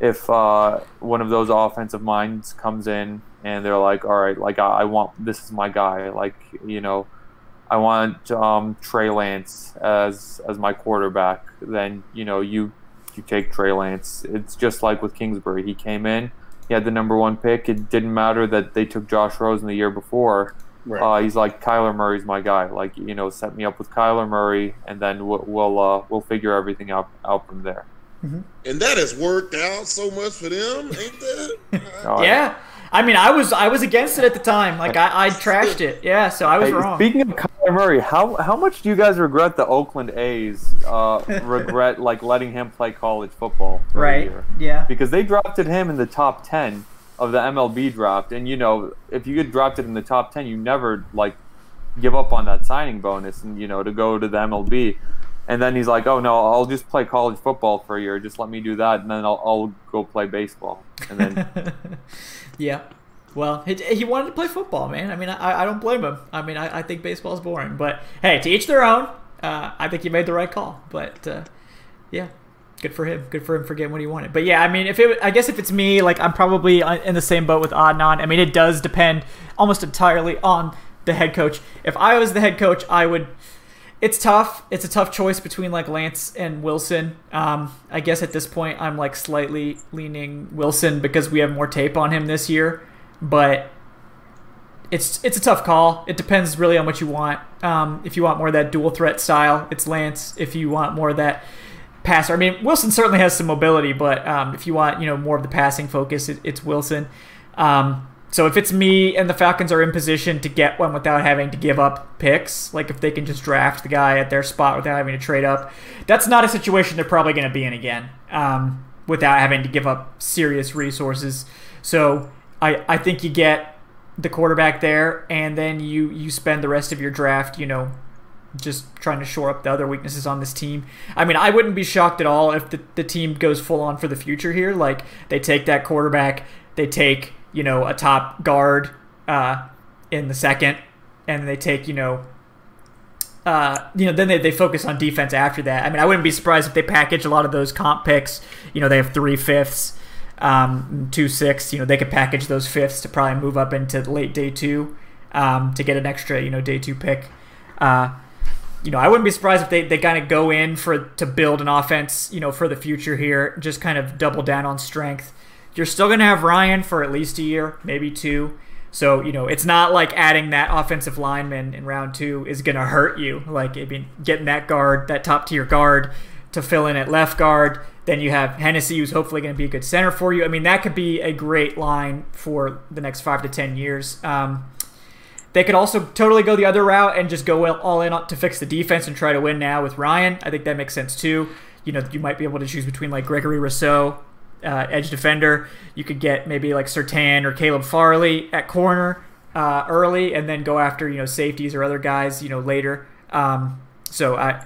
if uh, one of those offensive minds comes in and they're like, all right, like I, I want this is my guy, like you know. I want um, Trey Lance as as my quarterback. Then you know you you take Trey Lance. It's just like with Kingsbury. He came in, he had the number one pick. It didn't matter that they took Josh Rosen the year before. Right. Uh, he's like Kyler Murray's my guy. Like you know, set me up with Kyler Murray, and then we'll we'll, uh, we'll figure everything out out from there. And that has worked out so much for them, ain't that? Uh, Yeah, I mean, I was I was against it at the time. Like I, I trashed it. Yeah, so I was Hey, wrong. Speaking of Kyler Murray, how how much do you guys regret the Oakland A's uh, regret like letting him play college football for a Right. year? Yeah. Because they drafted him in the top ten of the MLB draft, and you know if you get drafted in the top ten, you never like give up on that signing bonus, and you know to go to the MLB. And then he's like, "Oh no, I'll just play college football for a year. Just let me do that, and then I'll, I'll go play baseball." And then Yeah. Well, he, he wanted to play football, man. I mean, I, I don't blame him. I mean, I, I think baseball is boring. But hey, to each their own. Uh, I think he made the right call. But uh, yeah, good for him. Good for him for getting what he wanted. But yeah, I mean, if it, I guess if it's me, like I'm probably in the same boat with Adnan. I mean, it does depend almost entirely on the head coach. If I was the head coach, I would. It's tough. It's a tough choice between like Lance and Wilson. Um, I guess at this point, I'm like slightly leaning Wilson because we have more tape on him this year. But it's it's a tough call. It depends really on what you want. Um, if you want more of that dual threat style, it's Lance. If you want more of that passer, I mean Wilson certainly has some mobility, but um, if you want you know more of the passing focus, it, it's Wilson. Um, so if it's me and the Falcons are in position to get one without having to give up picks, like if they can just draft the guy at their spot without having to trade up, that's not a situation they're probably going to be in again um, without having to give up serious resources. So I, I think you get the quarterback there, and then you you spend the rest of your draft, you know, just trying to shore up the other weaknesses on this team. I mean, I wouldn't be shocked at all if the, the team goes full on for the future here. Like they take that quarterback, they take you know a top guard uh, in the second, and they take you know. Uh, you know, then they, they focus on defense after that. I mean, I wouldn't be surprised if they package a lot of those comp picks. You know, they have three fifths, um, two sixths. You know, they could package those fifths to probably move up into late day two um, to get an extra, you know, day two pick. Uh, you know, I wouldn't be surprised if they, they kind of go in for to build an offense, you know, for the future here, just kind of double down on strength. You're still going to have Ryan for at least a year, maybe two. So, you know, it's not like adding that offensive lineman in round two is going to hurt you. Like, I mean, getting that guard, that top tier guard to fill in at left guard. Then you have Hennessy, who's hopefully going to be a good center for you. I mean, that could be a great line for the next five to 10 years. Um, they could also totally go the other route and just go all in to fix the defense and try to win now with Ryan. I think that makes sense too. You know, you might be able to choose between like Gregory Rousseau, uh, edge defender. You could get maybe like Surtain or Caleb Farley at corner uh, early, and then go after you know safeties or other guys you know later. Um, so I,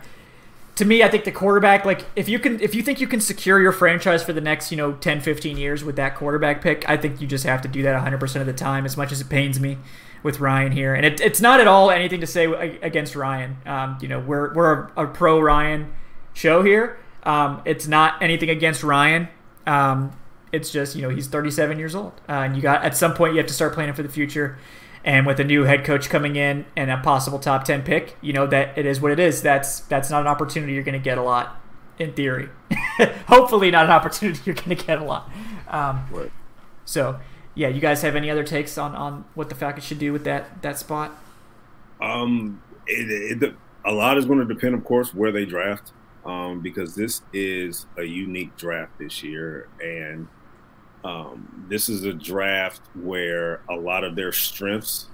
to me, I think the quarterback, like if you can, if you think you can secure your franchise for the next you know 10, 15 years with that quarterback pick, I think you just have to do that 100 percent of the time. As much as it pains me with Ryan here, and it, it's not at all anything to say against Ryan. Um, you know, we're we're a, a pro Ryan show here. Um, it's not anything against Ryan. Um, it's just you know he's 37 years old, uh, and you got at some point you have to start planning for the future. And with a new head coach coming in and a possible top 10 pick, you know that it is what it is. That's that's not an opportunity you're going to get a lot, in theory. Hopefully, not an opportunity you're going to get a lot. Um, Right. So, yeah, you guys have any other takes on, on what the Falcons should do with that that spot? Um, it, it, a lot is going to depend, of course, where they draft, um, because this is a unique draft this year, and um, this is a draft where a lot of their strengths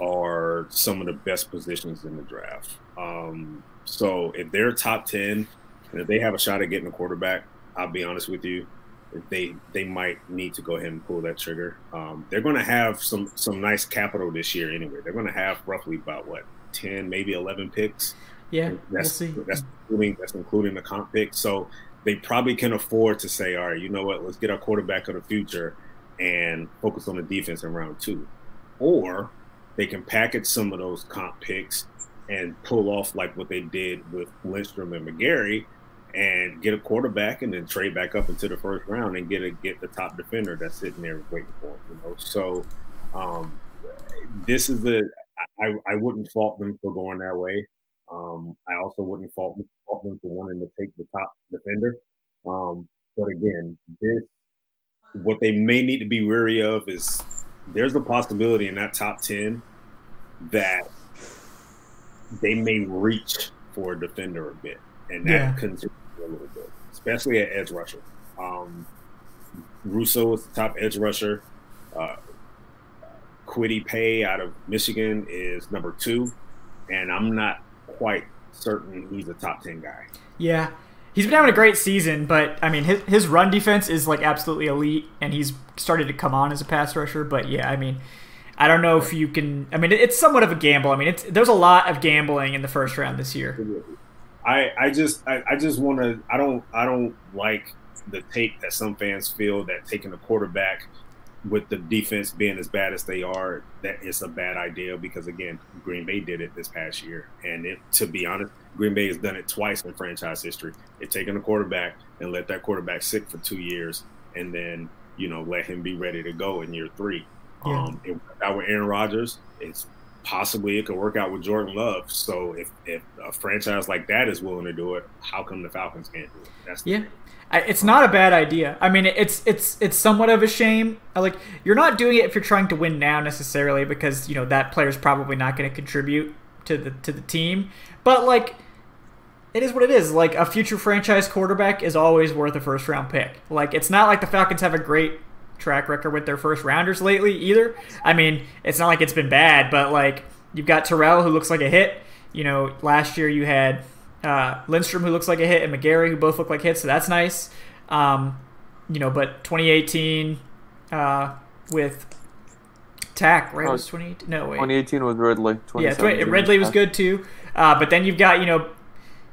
are some of the best positions in the draft. Um, so if they're top ten, and if they have a shot at getting a quarterback, I'll be honest with you, they they might need to go ahead and pull that trigger. Um, they're going to have some some nice capital this year anyway. They're going to have roughly about what ten, maybe eleven picks. Yeah, That's we'll see. that's including that's including the comp pick. So they probably can afford to say, all right, you know what, let's get our quarterback of the future and focus on the defense in round two. Or they can package some of those comp picks and pull off like what they did with Lindstrom and McGary and get a quarterback and then trade back up into the first round and get a get the top defender that's sitting there waiting for him, you know. So um this is the I, I wouldn't fault them for going that way. Um, I also wouldn't fault, fault them for wanting to take the top defender. Um, but again, this what they may need to be wary of is there's a possibility in that top ten that they may reach for a defender a bit, and that Yeah. concerns me a little bit, especially at edge rusher. Um, Rousseau is the top edge rusher. Uh, Kwity Paye out of Michigan is number two, and I'm not quite certain he's a top ten guy. Yeah. He's been having a great season, but I mean his his run defense is like absolutely elite and he's started to come on as a pass rusher, but yeah, I mean I don't know if you can I mean it's somewhat of a gamble. I mean it's there's a lot of gambling in the first round this year. I, I just I, I just want to I don't I don't like the take that some fans feel that taking a quarterback with the defense being as bad as they are that it's a bad idea because again Green Bay did it this past year and it to be honest Green Bay has done it twice in franchise history. They've taken a quarterback and let that quarterback sit for two years and then you know let him be ready to go in year three. Yeah. Um, it worked out with Aaron Rodgers. It's possibly it could work out with Jordan Love. So if, if a franchise like that is willing to do it, how come the Falcons can't do it? That's yeah. It's not a bad idea. I mean, it's it's it's somewhat of a shame. Like you're not doing it if you're trying to win now necessarily, because you know that player's probably not going to contribute to the to the team. But like, it is what it is. Like a future franchise quarterback is always worth a first round pick. Like it's not like the Falcons have a great track record with their first rounders lately either. I mean, it's not like it's been bad, but like you've got Terrell who looks like a hit. You know, last year you had uh, Lindstrom who looks like a hit and McGary, who both look like hits, so that's nice. Um, you know, but 2018 uh, with Takk, right? Oh, was 2018? No, wait. 2018 with Ridley. Yeah, Ridley was good too. Uh, but then you've got, you know,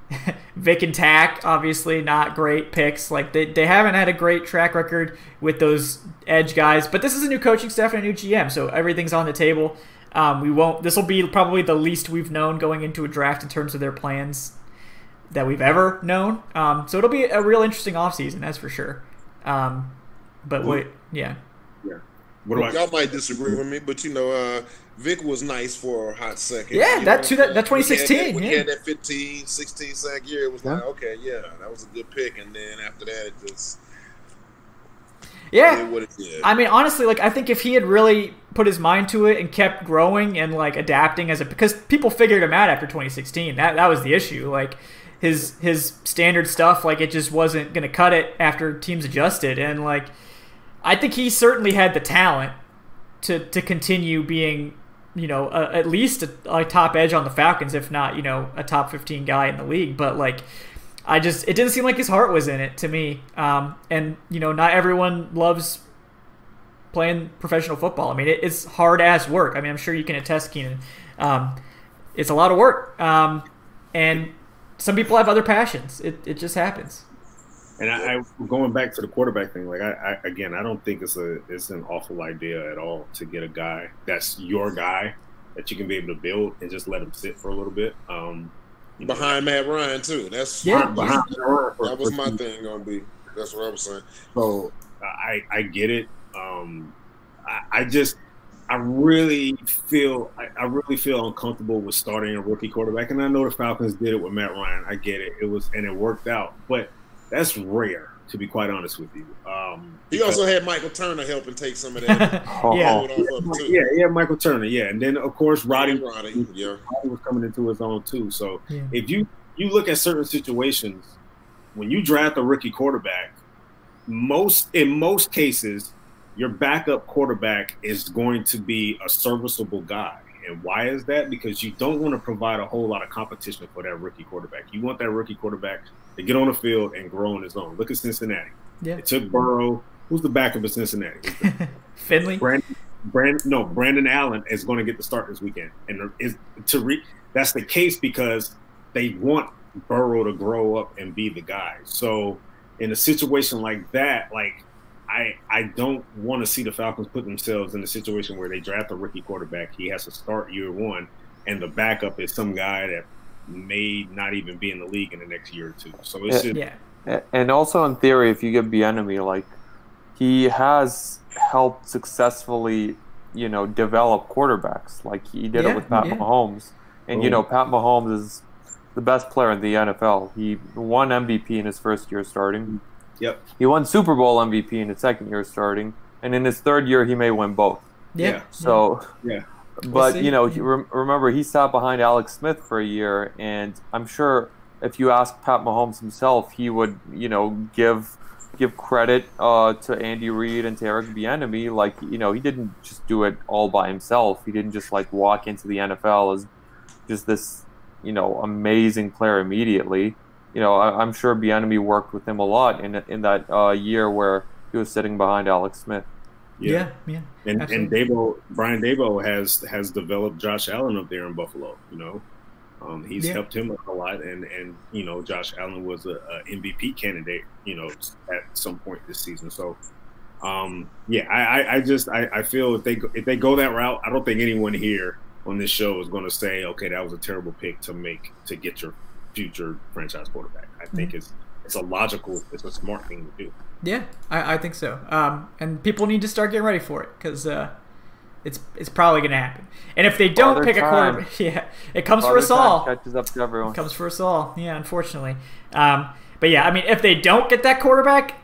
Vic and Takk, obviously not great picks. Like they, they haven't had a great track record with those edge guys. But this is a new coaching staff and a new GM, so everything's on the table. Um, we won't. This will be probably the least we've known going into a draft in terms of their plans that we've ever known. Um, so it'll be a real interesting offseason, that's for sure. Um, but wait, yeah. Yeah. Well, y'all might disagree with me, but you know, uh, Vic was nice for a hot second. Yeah, that to that, that 2016. When yeah. he had that 15, 16 sack year, it was yeah. like, okay, yeah, that was a good pick. And then after that, it just. Yeah. I mean, honestly, like, I think if he had really put his mind to it and kept growing and, like, adapting as a. Because people figured him out after 2016. That, that was the issue. Like, his his standard stuff, like, it just wasn't going to cut it after teams adjusted. And, like, I think he certainly had the talent to, to continue being you know, a, at least a, a, top edge on the Falcons, if not, you know, a top 15 guy in the league. But like, I just, it didn't seem like his heart was in it to me. Um, and, you know, not everyone loves playing professional football. I mean, it, it's hard ass work. I mean, I'm sure you can attest, Kynan. Um, it's a lot of work. Um, and some people have other passions. It, it just happens. And I, I, going back to the quarterback thing, like I, I, again, I don't think it's a it's an awful idea at all to get a guy that's your guy that you can be able to build and just let him sit for a little bit. Um, behind know. Matt Ryan too. That's yeah. Behind, behind that was my thing gonna be. That's what I was saying. So I I get it. Um, I, I just I really feel I, I, really feel uncomfortable with starting a rookie quarterback, and I know the Falcons did it with Matt Ryan. I get it. It was and it worked out, but that's rare to be quite honest with you. Um, he also had Michael Turner helping take some of that. yeah. yeah, yeah, Michael Turner, yeah, and then of course Roddy, Roddy, yeah, Roddy was coming into his own too. So yeah. if you you look at certain situations when you draft a rookie quarterback, most in most cases, your backup quarterback is going to be a serviceable guy. And why is that? Because you don't want to provide a whole lot of competition for that rookie quarterback. You want that rookie quarterback to get on the field and grow on his own. Look at Cincinnati. Yeah. It took Burrow. Who's the backup of Cincinnati? Finley. Brandon, Brandon, no, Brandon Allen is going to get the start this weekend, and is to re, that's the case because they want Burrow to grow up and be the guy. So in a situation like that, like I I don't want to see the Falcons put themselves in a situation where they draft a rookie quarterback. He has to start year one, and the backup is some guy that may not even be in the league in the next year or two. So it's just, yeah. And also in theory, if you get Bieniemy, like he has helped successfully, you know, develop quarterbacks. Like he did yeah, it with Pat yeah. Mahomes, and Ooh. you oh. know, Pat Mahomes is the best player in the NFL. He won MVP in his first year starting. Yep. He won Super Bowl MVP in his second year starting, and in his third year, he may win both. Yeah. So. Yeah. But we'll you know, he, remember he sat behind Alex Smith for a year, and I'm sure if you ask Pat Mahomes himself, he would you know give give credit uh, to Andy Reid and to Eric Bieniemy. Like you know, he didn't just do it all by himself. He didn't just like walk into the NFL as just this you know amazing player immediately. You know, I, am sure Bieniemy worked with him a lot in in that uh, year where he was sitting behind Alex Smith. Yeah, yeah. yeah and absolutely. and Daboll, Brian Daboll has has developed Josh Allen up there in Buffalo. You know, um, he's Yeah. helped him a lot, and and you know Josh Allen was a, a MVP candidate. You know, at some point this season. So, um, yeah, I, I, I just I, I feel if they if they go that route, I don't think anyone here on this show is going to say, okay, that was a terrible pick to make to get your future franchise quarterback. I think Mm-hmm. it's it's a logical, it's a smart thing to do. Yeah, I, I think so. Um, and people need to start getting ready for it because uh, it's it's probably going to happen. And if they don't Father pick a quarterback, yeah, it comes for us all. catches up to everyone. comes for us all. Yeah, unfortunately. Um, but yeah, I mean, if they don't get that quarterback,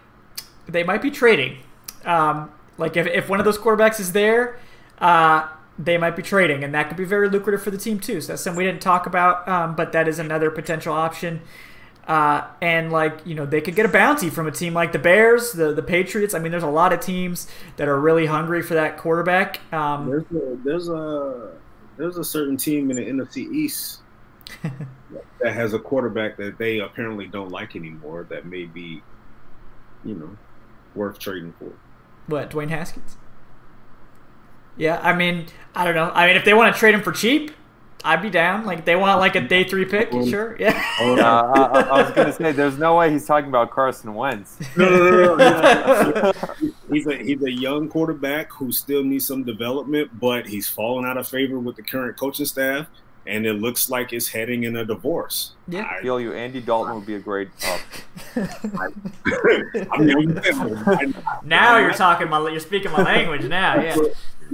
they might be trading. Um, like if, if one of those quarterbacks is there, uh, they might be trading, and that could be very lucrative for the team too. So that's something we didn't talk about, um, but that is another potential option. Uh, and like you know, they could get a bounty from a team like the Bears, the the Patriots. I mean, there's a lot of teams that are really hungry for that quarterback. Um, There's a there's a there's a certain team in the NFC East that has a quarterback that they apparently don't like anymore that may be, you know, worth trading for. What, Dwayne Haskins? Yeah, I mean, I don't know. I mean, if they want to trade him for cheap, I'd be down. Like, they want like a day three pick, sure. Yeah. Oh, Uh, I, I- I was gonna say, there's no way he's talking about Carson Wentz. no, no, no, no. he's a he's a young quarterback who still needs some development, but he's fallen out of favor with the current coaching staff, and it looks like it's heading in a divorce. Yeah. I feel you. Andy Dalton would be a great. Uh, I, I mean, now you're talking my, you're speaking my language now. Yeah.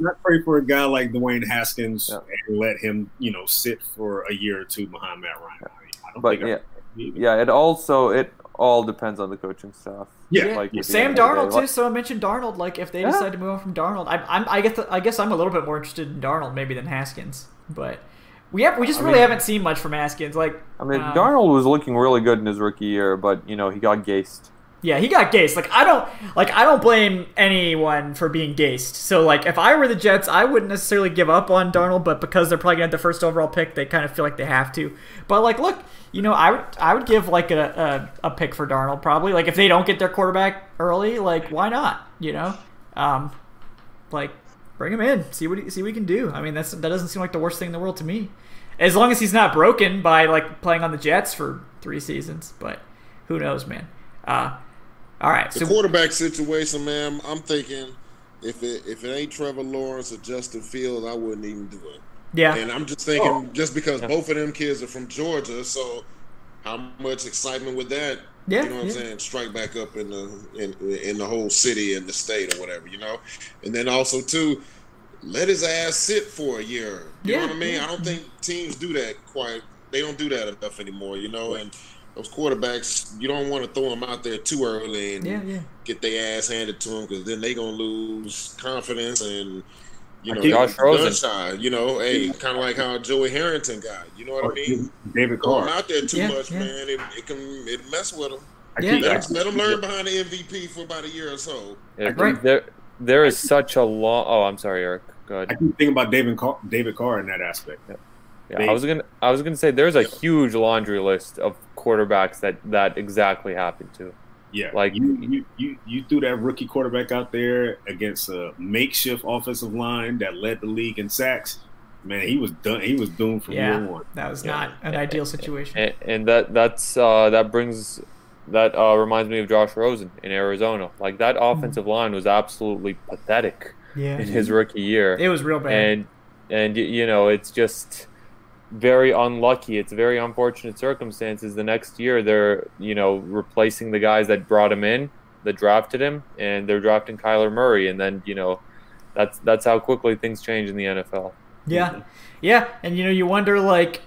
Not pray for a guy like Dwayne Haskins Yeah. and let him, you know, sit for a year or two behind Matt Ryan. I, mean, I don't but think I- yeah, yeah. It also it all depends on the coaching staff. Yeah. Like, at the Sam end of the day, Darnold too. So I mentioned Darnold. Like, if they Yeah. decide to move on from Darnold, I, I'm, I guess, I guess I'm a little bit more interested in Darnold maybe than Haskins. But we have, we just I really mean- haven't seen much from Haskins. Like, I mean, um, Darnold was looking really good in his rookie year, but you know he got gaced. Yeah, he got gaced. Like I don't like I don't blame anyone for being gaced. So like if I were the Jets, I wouldn't necessarily give up on Darnold, but because they're probably gonna have the first overall pick, they kind of feel like they have to. But like, look, you know, I would I would give like a, a, a pick for Darnold probably. Like if they don't get their quarterback early, like why not? You know, um, like bring him in, see what he, see what he can do. I mean, that's that doesn't seem like the worst thing in the world to me, as long as he's not broken by like playing on the Jets for three seasons. But who knows, man. Uh, all right, The so quarterback situation, man, I'm thinking if it if it ain't Trevor Lawrence or Justin Fields, I wouldn't even do it. yeah. And I'm just thinking, Oh. just because both of them kids are from Georgia, so how much excitement would that, Yeah, you know what yeah. I'm saying, strike back up in the in in the whole city and the state or whatever, you know? And then also too, let his ass sit for a year. You Yeah, know what I mean? yeah. I don't think teams do that quite. They don't do that enough anymore, you know. And those quarterbacks, you don't want to throw them out there too early and Yeah, yeah. get their ass handed to them because then they're gonna lose confidence and you know Josh gun Rosen. shy, You know, hey, kind of like how Joey Harrington got. You know what I oh, mean? David Throw him Carr. out there too Yeah, much, yeah. man. It, it can it mess with them. Yeah. keep- Let, him, let him learn behind the MVP for about a year or so. Yeah, Right. There, there is such a long. Oh, I'm sorry, Eric. Go ahead. I ahead. keep thinking about David Carr, David Carr in that aspect. Yeah, I was gonna, I was gonna say there's a huge laundry list of quarterbacks that that exactly happened to. Yeah, Like- you, you, you, you threw that rookie quarterback out there against a makeshift offensive line that led the league in sacks. Man, he was done. He was doomed from Yeah, year one. that was Yeah. not an ideal situation. And, and that that's uh, that brings that uh, reminds me of Josh Rosen in Arizona. Like that offensive line was absolutely pathetic Yeah, in his rookie year. it was real bad. and and you know it's just very unlucky it's very unfortunate circumstances the next year they're you know replacing the guys that brought him in that drafted him and they're drafting Kyler Murray and then you know that's that's how quickly things change in the NFL Yeah, yeah, and you know, you wonder like,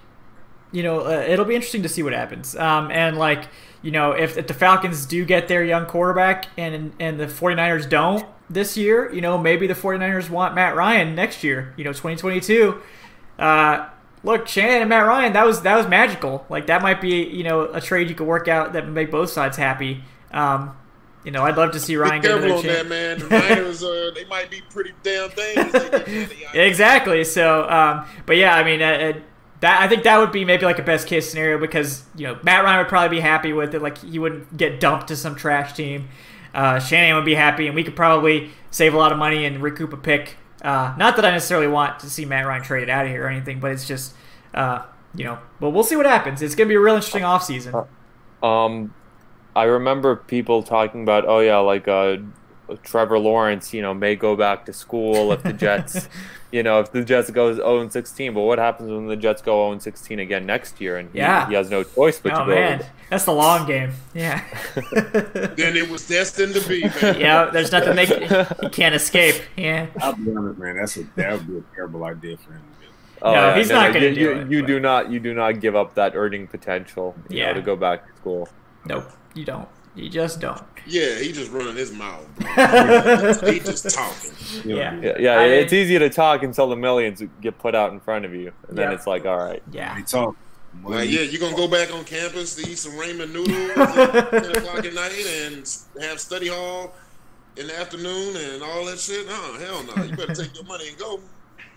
you know, uh, it'll be interesting to see what happens. Um, and like, you know, if, if the Falcons do get their young quarterback and and the 49ers don't this year, you know, maybe the 49ers want Matt Ryan next year. You know, 2022. Uh, look, Shanahan and Matt Ryan, that was that was magical. Like that might be you know a trade you could work out that would make both sides happy. Um, you know, I'd love to see Ryan Be get another on that, man. The Niners, uh, they might be pretty damn dangerous. exactly. So, um, but yeah, I mean, uh, uh, that I think that would be maybe like a best case scenario because you know Matt Ryan would probably be happy with it. Like he wouldn't get dumped to some trash team. Uh, Shanahan would be happy, and we could probably save a lot of money and recoup a pick. Uh, not that I necessarily want to see Matt Ryan traded out of here or anything, but it's just, uh, you know, but we'll see what happens. It's gonna be a real interesting offseason. Um, I remember people talking about, oh yeah, like uh, Trevor Lawrence, you know, may go back to school if the Jets, you know, if the Jets goes 0 16. But what happens when the Jets go 0 16 again next year and he- Yeah. he, has no choice but Oh to go? man, that's the long game. Yeah. then it was destined to be, man. yeah, there's nothing they can, he can't escape. Yeah. I'll be honest, man. That's a that would be a terrible idea for him. Oh, No, yeah, he's not gonna you, do you, it, You but- do not. You do not give up that earning potential. You Yeah. know, to go back to school. Nope, you don't. You just don't. Yeah, he just running his mouth. Bro. he just talking. Yeah. Yeah, yeah. I- it's easy to talk until the millions get put out in front of you, and then it's like, all right. Yeah. He talk. Like, yeah, you gonna go back on campus to eat some ramen noodles at 10 o'clock at night and have study hall in the afternoon and all that shit? Oh, hell no. You better take your money and go.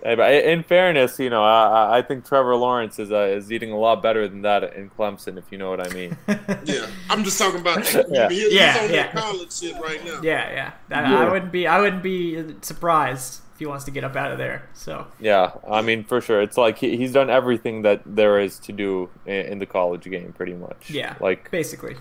Hey, but in fairness, you know, I, I- I think Trevor Lawrence is uh, is eating a lot better than that in Clemson, if you know what I mean. Yeah, I'm just talking about Yeah. he's Yeah, on yeah. that college shit right now. Yeah, yeah. That, I wouldn't be. I wouldn't be surprised if he wants to get up out of there. So Yeah, I mean, for sure, it's like he, he's done everything that there is to do in, in the college game, pretty much. yeah, like basically,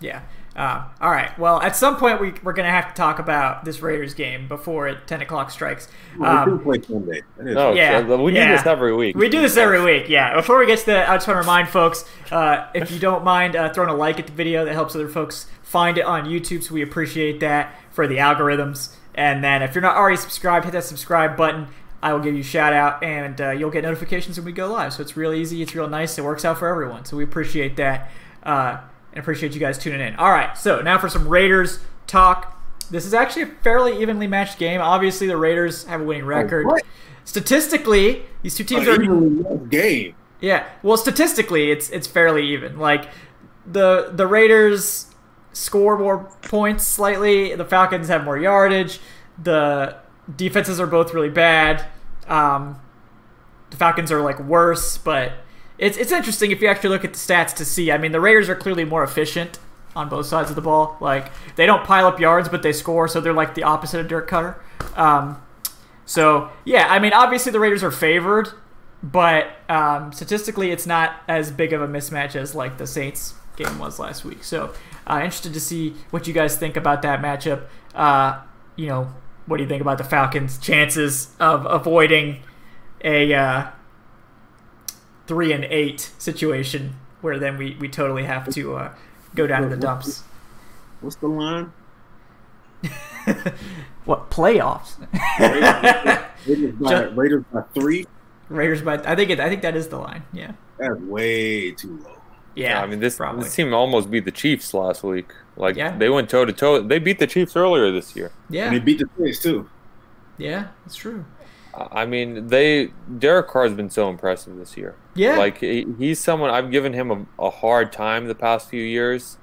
yeah. Uh, all right. Well, at some point we we're gonna have to talk about this Raiders game before it, ten o'clock strikes. we Um, do play Sunday. No, Yeah, so we yeah. do this every week. We do this every week, yeah. Before we get to that, I just want to remind folks uh, if you don't mind uh, throwing a like at the video, that helps other folks find it on YouTube, so we appreciate that for the algorithms. And then if you're not already subscribed, hit that subscribe button. I will give you a shout out, and uh, you'll get notifications when we go live. So it's real easy, it's real nice, it works out for everyone. So we appreciate that, uh, and appreciate you guys tuning in. All right, so now for some Raiders talk. This is actually a fairly evenly matched game. Obviously, the Raiders have a winning record. what? Statistically, these two teams An are game. yeah. Well, statistically, it's it's fairly even. Like the the Raiders score more points slightly. The Falcons have more yardage. The defenses are both really bad. Um, the Falcons are like worse, but it's it's interesting if you actually look at the stats to see. I mean, the Raiders are clearly more efficient on both sides of the ball. Like they don't pile up yards, but they score, so they're like the opposite of Dirk Koetter. Um, so yeah, I mean, obviously the Raiders are favored, but um, statistically, it's not as big of a mismatch as like the Saints game was last week. So uh, interested to see what you guys think about that matchup. Uh, you know, what do you think about the Falcons' chances of avoiding a uh, three and eight situation where then we, we totally have to uh, go down to the dumps? What's the line? What playoffs? Raiders by, Just- Raiders by three. Raiders, but I think it, I think that is the line. Yeah, That's way too low. yeah. I mean, this probably. this team almost beat the Chiefs last week. Like Yeah. they went toe to toe. They beat the Chiefs earlier this year. yeah, And they beat the Saints too. yeah, it's true. I mean, they Derek Carr has been so impressive this year. Yeah. like he, he's someone I've given him a, a hard time the past few years,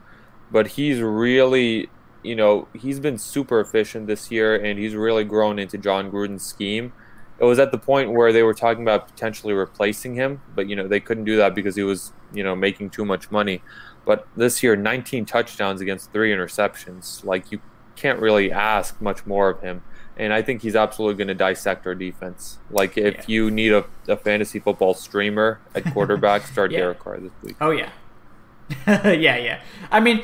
but he's really, you know, he's been super efficient this year, and he's really grown into Jon Gruden's scheme. It was at the point where they were talking about potentially replacing him, but you know they couldn't do that because he was, you know, making too much money. But this year, 19 touchdowns against three interceptions. Like you can't really ask much more of him. And I think he's absolutely going to dissect our defense. Like if Yeah. you need a, a fantasy football streamer at quarterback, start Yeah. Derek Carr this week. Oh yeah, yeah, yeah. I mean,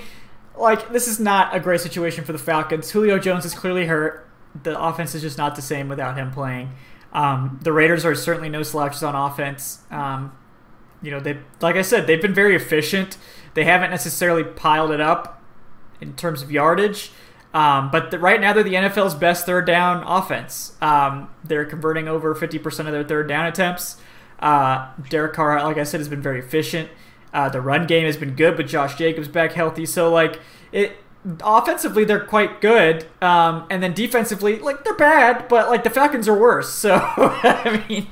like this is not a great situation for the Falcons. Julio Jones is clearly hurt. The offense is just not the same without him playing. Um, the Raiders are certainly no slouches on offense. Um, you know, they like I said, they've been very efficient. They haven't necessarily piled it up in terms of yardage. Um, but the, right now, they're the NFL's best third down offense. Um, they're converting over 50% of their third down attempts. Uh, Derek Carr, like I said, has been very efficient. Uh, the run game has been good, but Josh Jacobs back healthy. So, like, it offensively, they're quite good. Um, and then defensively, like, they're bad, but, like, the Falcons are worse. So, I mean,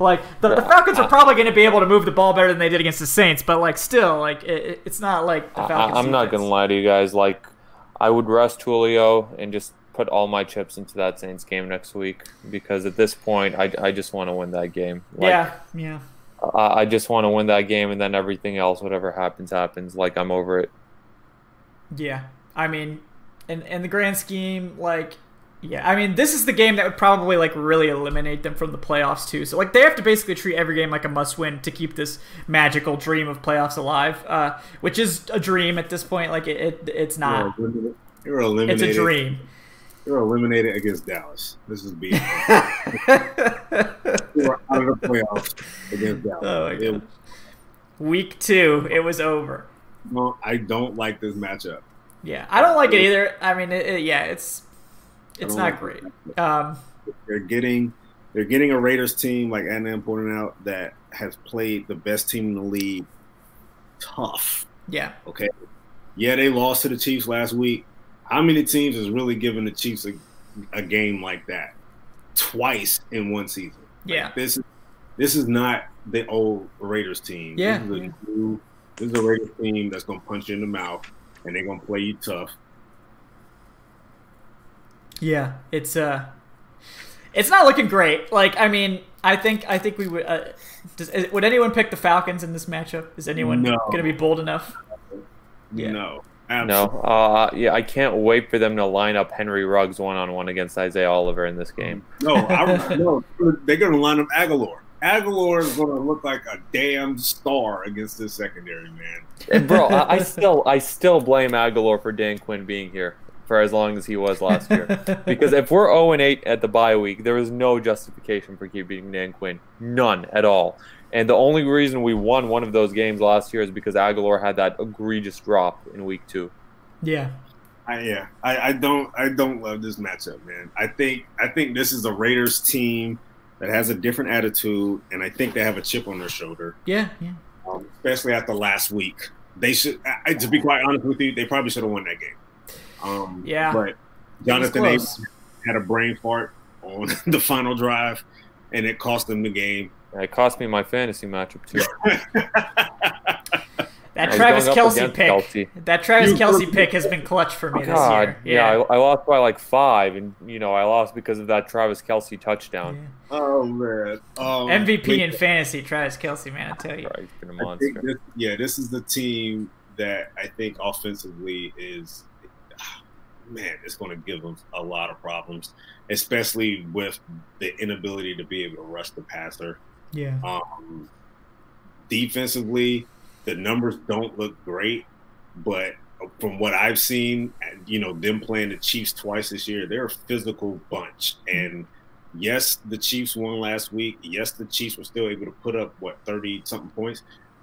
like, the, the Falcons are probably going to be able to move the ball better than they did against the Saints, but, like, still, like, it, it's not like the I, Falcons. I'm not going to lie to you guys. Like, I would rest Julio and just put all my chips into that Saints game next week because at this point, I, I just want to win that game. Like, yeah, yeah. I, I just want to win that game, and then everything else, whatever happens, happens. Like I'm over it. Yeah, I mean, in in the grand scheme, like, yeah, I mean, this is the game that would probably like really eliminate them from the playoffs too. So like, they have to basically treat every game like a must-win to keep this magical dream of playoffs alive, uh, which is a dream at this point. Like, it, it it's not. You're eliminated. You're eliminated. It's a dream. You're eliminated against Dallas. This is being. you are out of the playoffs against Dallas. Oh my It- God. Week two, it was over. no, I don't like this matchup. Yeah, I don't like it either. I mean, it, it- yeah, it's it's don't like great. Um, They're getting they're getting a Raiders team like Adnan pointed out that has played the best team in the league tough. yeah, Okay. Yeah, they lost to the Chiefs last week. How many teams has really given the Chiefs a, a game like that twice in one season? yeah, This is this is not the old Raiders team. Yeah, This is a, new, this is a Raiders team that's gonna punch you in the mouth and they're gonna play you tough. Yeah. It's uh, it's not looking great. Like, I mean, I think I think we would. Uh, does, is- would anyone pick the Falcons in this matchup? Is anyone No. going to be bold enough? Yeah. No. No, Absolutely. uh, yeah, I can't wait for them to line up Henry Ruggs one on one against Isaiah Oliver in this game. No, I, no, they're gonna line up Agholor. Agholor is gonna look like a damn star against this secondary, man. And bro, I, I still I still blame Agholor for Dan Quinn being here for as long as he was last year. because if we're 0 and 8 at the bye week, there is no justification for keeping Dan Quinn, none at all. And the only reason we won one of those games last year is because Agholor had that egregious drop in week two. Yeah, I, yeah, I, I don't, I don't love this matchup, man. I think, I think this is a Raiders team that has a different attitude, and I think they have a chip on their shoulder, yeah, yeah. um, especially after last week. They should, I, to be quite honest with you, they probably should have won that game. Um, Yeah. but Jonathan close. Abram had a brain fart on the final drive, and it cost them the game. It cost me my fantasy matchup too. That Travis Kelce pick. Kelce. That Travis You- Kelce pick has been clutch for me this God, year. yeah, I, I lost by like five, and you know I lost because of that Travis Kelce touchdown. Oh man, um, MVP wait, in fantasy, Travis Kelce, man, I tell you. Right, he's been a I think monster. this, yeah, this is the team that I think offensively is, man, it's going to give them a lot of problems, especially with the inability to be able to rush the passer. Yeah. Um, defensively, the numbers don't look great, but from what I've seen, you know, them playing the Chiefs twice this year, they're a physical bunch. And yes, the Chiefs won last week. Yes, the Chiefs were still able to put up what thirty something points.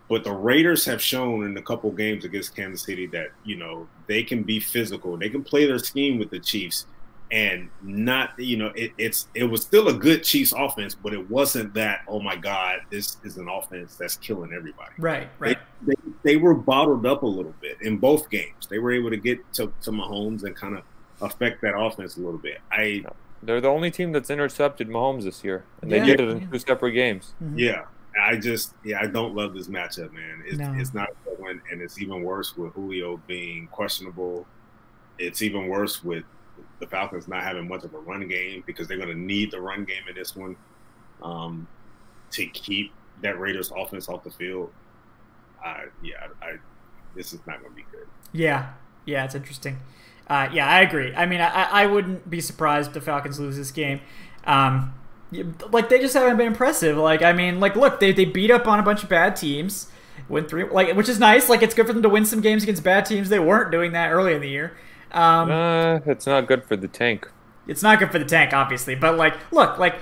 But the Raiders have shown in a couple games against Kansas City that you know they can be physical. They can play their scheme with the Chiefs, and not you know it, it's it was still a good Chiefs offense, but it wasn't that oh my god this is an offense that's killing everybody. Right, right. They, they were bottled up a little bit in both games. They were able to get to, to Mahomes and kind of affect that offense a little bit. I They're the only team that's intercepted Mahomes this year, and they Yeah. did it in Yeah. two separate games. Mm-hmm. yeah, I just yeah I don't love this matchup, man. It's, No. it's not a good one, and it's even worse with Julio being questionable. It's even worse with the Falcons not having much of a run game because they're going to need the run game in this one um, to keep that Raiders offense off the field. I yeah, I, this is not going to be good. Yeah, yeah, it's interesting. Uh, yeah, I agree. I mean, I, I wouldn't be surprised if the Falcons lose this game. Um, like they just haven't been impressive. Like I mean, like look, they they beat up on a bunch of bad teams, win three, like which is nice. Like it's good for them to win some games against bad teams. They weren't doing that early in the year. Um, Uh, it's not good for the tank. it's not good for the tank, obviously. But like, look, like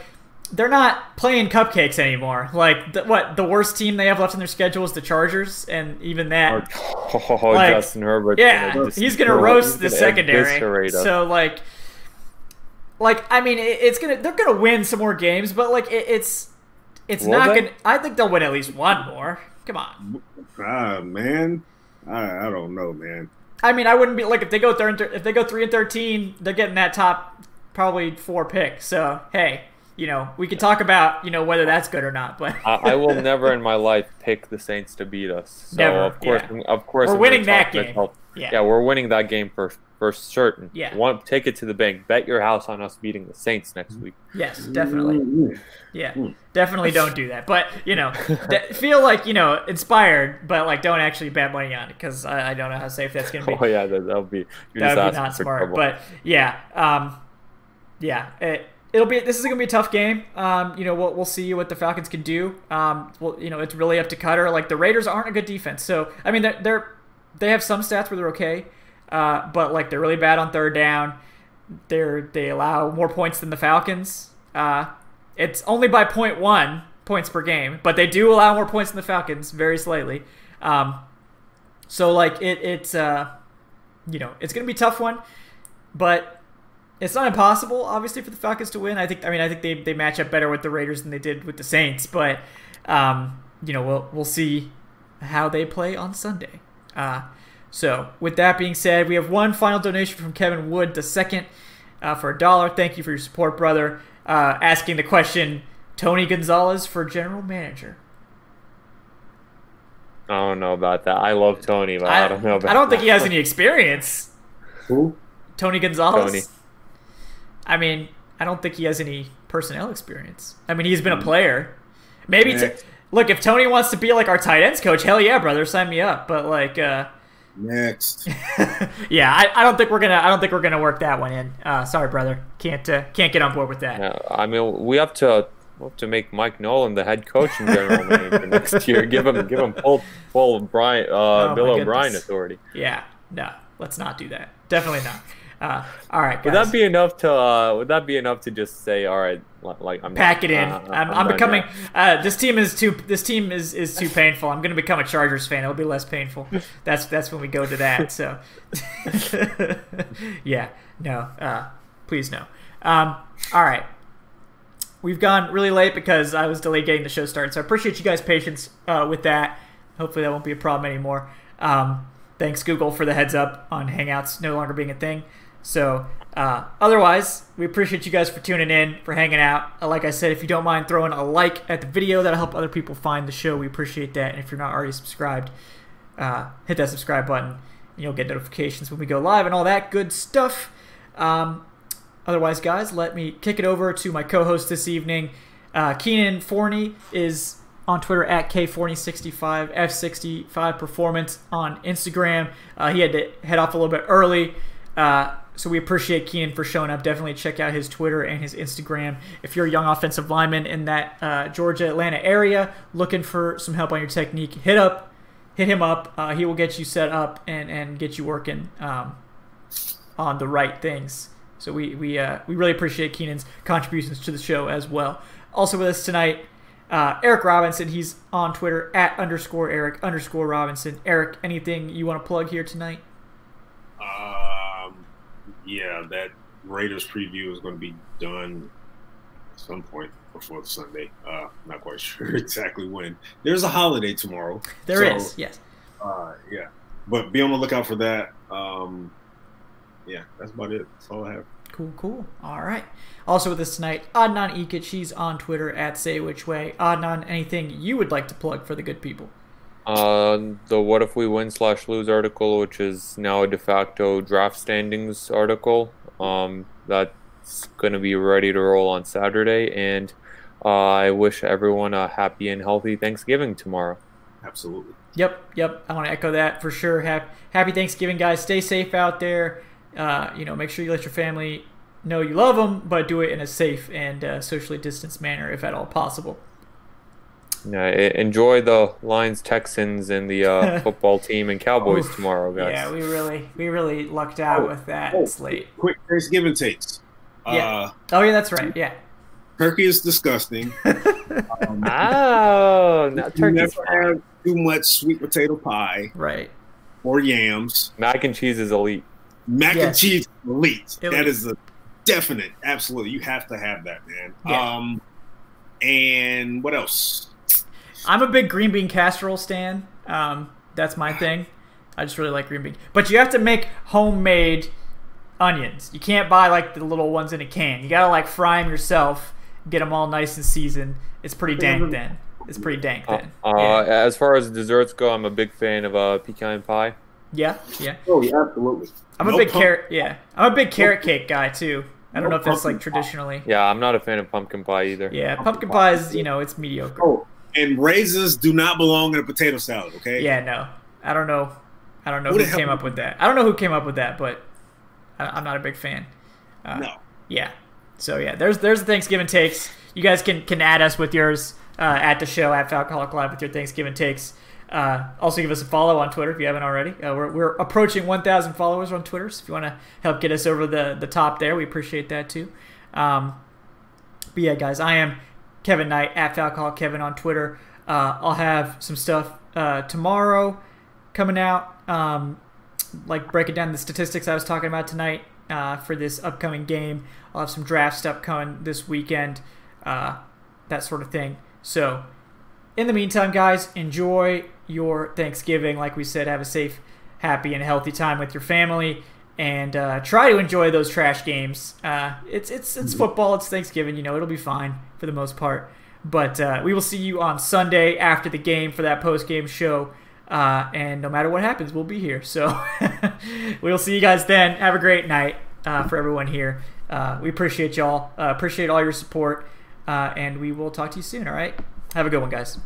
they're not playing cupcakes anymore. Like the, what the worst team they have left in their schedule is the Chargers, and even that. Oh, Like, Justin Herbert. Yeah, he's gonna roast the gonna secondary. So like, like I mean, it, it's gonna they're gonna win some more games, but like it, it's it's Will not they? gonna. I think they'll win at least one more. Come on. Ah man, I, I don't know, man. I mean, I wouldn't be like if they go thir- if they go three and thirteen, they're getting that top probably four pick. So hey, you know we could talk about you know whether that's good or not, but I, I will never in my life pick the Saints to beat us. So Never, of course, yeah. of course, We're I'm gonna winning that game. myself- Yeah. yeah, we're winning that game for for certain. Yeah. Want take it to the bank. Bet your house on us beating the Saints next week. Yes, definitely. Mm, Yeah, definitely don't do that. But you know, de- feel like you know inspired, but like don't actually bet money on it because I, I don't know how safe that's gonna be. Oh yeah, that, that'll be that would be not smart. trouble. But yeah, um, yeah, it, it'll be. This is gonna be a tough game. Um, you know, we'll, we'll see what the Falcons can do. Um, well, you know, it's really up to Koetter. Like the Raiders aren't a good defense, so I mean, they're, they're they have some stats where they're okay, uh, but like they're really bad on third down. They're they allow more points than the Falcons. Uh, it's only by 0.1 points per game, but they do allow more points than the Falcons, very slightly. Um, so like it it's uh, you know it's gonna be tough one, but it's not impossible, obviously, for the Falcons to win. I think. I mean, I think they, they match up better with the Raiders than they did with the Saints. But um, you know, we'll we'll see how they play on Sunday. Uh, so with that being said, we have one final donation from Kevin Wood, the second, uh, for a dollar. Thank you for your support, brother. Uh, asking the question: Tony Gonzalez for general manager. I don't know about that. I love Tony, but I, don't know about. I don't think that. he has any experience. Who? Tony Gonzalez. Tony. I mean, I don't think he has any personnel experience. I mean, he's been a player. Maybe t- Next. Look if Tony wants to be like our tight ends coach, hell yeah, brother, sign me up. But like, uh, Next. yeah, I, I don't think we're gonna I don't think we're gonna work that one in. Uh, sorry, brother, can't uh, can't get on board with that. Yeah, I mean, we have to we have to make Mike Nolan the head coach and general manager next year. Give him give him full full Brian uh, Oh, Bill O'Brien authority. Yeah, no, let's not do that. Definitely not. Uh, all right, Would that be enough to uh, Would that be enough to just say, all right, like I'm pack done. it in. Uh, I'm, I'm done becoming. Uh, this team is too. This team is is too painful. I'm going to become a Chargers fan. It'll be less painful. That's that's when we go to that. So, yeah, no, uh, please no. Um, all right, we've gone really late because I was delayed getting the show started. So I appreciate you guys' patience uh, with that. Hopefully that won't be a problem anymore. Um, thanks Google for the heads up on Hangouts no longer being a thing. So uh, otherwise, we appreciate you guys for tuning in, for hanging out. Uh, Like I said, if you don't mind throwing a like at the video, that'll help other people find the show. We appreciate that. And if you're not already subscribed, uh, hit that subscribe button. And you'll get notifications when we go live and all that good stuff. Um, otherwise, guys, let me kick it over to my co-host this evening. Uh, Kynan Forney is on Twitter at K4065, F65 Performance on Instagram. Uh, he had to head off a little bit early. Uh, so we appreciate Kynan for showing up. Definitely check out his Twitter and his Instagram. If you're a young offensive lineman in that uh, Georgia Atlanta area looking for some help on your technique, hit up, hit him up. Uh, he will get you set up and and get you working um, on the right things. So we we uh, we really appreciate Kynan's contributions to the show as well. Also with us tonight, uh, Eric Robinson. He's on Twitter at underscore Eric underscore Robinson. Eric, anything you want to plug here tonight? Um, yeah, that Raiders preview is going to be done at some point before Sunday. Uh, not quite sure exactly when. There's a holiday tomorrow. There so, is, yes. Uh, yeah, but be on the lookout for that. Um, yeah, that's about it. That's all I have. Cool, cool. All right. Also with us tonight, Adnan Ikic. He's on Twitter at Say Which Way. Adnan, anything you would like to plug for the good people? Uh, the what if we win slash lose article, which is now a de facto draft standings article. Um, that's gonna be ready to roll on Saturday, and uh, I wish everyone a happy and healthy Thanksgiving tomorrow. Absolutely. Yep, yep. I want to echo that for sure. Happy, happy Thanksgiving, guys. Stay safe out there. Uh, you know, make sure you let your family know you love them, but do it in a safe and uh, socially distanced manner if at all possible. Yeah, enjoy the Lions, Texans, and the uh, football team and Cowboys Oof. tomorrow, guys. Yeah, we really, we really lucked out Oh, with that oh, slate. Quick Thanksgiving takes. Yeah. Uh, Oh yeah, that's right. Yeah. turkey is disgusting. um, Oh, not you turkey's never have too much sweet potato pie Right. or yams. Mac and cheese is elite. Mac and cheese elite. Elite. That is a definite, absolutely. You have to have that, man. Yeah. Um, and what else? I'm a big green bean casserole stan. Um, that's my thing. I just really like green bean. But you have to make homemade onions. You can't buy like the little ones in a can. You gotta like fry them yourself. Get them all nice and seasoned. It's pretty dank then. It's pretty dank Uh, then. uh, Yeah. As far as desserts go, I'm a big fan of uh, pecan pie. Yeah, yeah. Oh, yeah, absolutely. I'm a big pump- carrot. Yeah, I'm a big carrot cake guy too. I don't No know if that's like pumpkin pie. traditionally. Yeah, I'm not a fan of pumpkin pie either. Yeah, pumpkin pie is you know it's mediocre. Oh, and raisins do not belong in a potato salad. Okay. Yeah, no, I don't know. I don't know Who who came up with that. I don't know who came up with that, but I, I'm not a big fan. Uh, No. Yeah. So yeah, there's there's the Thanksgiving takes. You guys can can add us with yours uh, at the show at Falcoholic Live with your Thanksgiving takes. Uh, also, give us a follow on Twitter if you haven't already. Uh, we're, we're approaching 1,000 followers on Twitter, so if you want to help get us over the, the top there, we appreciate that too. Um, but yeah, guys, I am Kevin Knight at Falcoholic Kevin on Twitter. Uh, I'll have some stuff uh, tomorrow coming out, um, like breaking down the statistics I was talking about tonight uh, for this upcoming game. I'll have some draft stuff coming this weekend, uh, that sort of thing. So, in the meantime, guys, enjoy your Thanksgiving. Like we said, have a safe, happy, and healthy time with your family, and uh, try to enjoy those trash games. Uh, it's it's it's football. It's Thanksgiving. You know, it'll be fine for the most part. But uh, we will see you on Sunday after the game for that post game show. Uh, and no matter what happens, we'll be here. So we'll see you guys then. Have a great night uh, for everyone here. Uh, we appreciate y'all. Uh, appreciate all your support. Uh, and we will talk to you soon. All right. Have a good one, guys.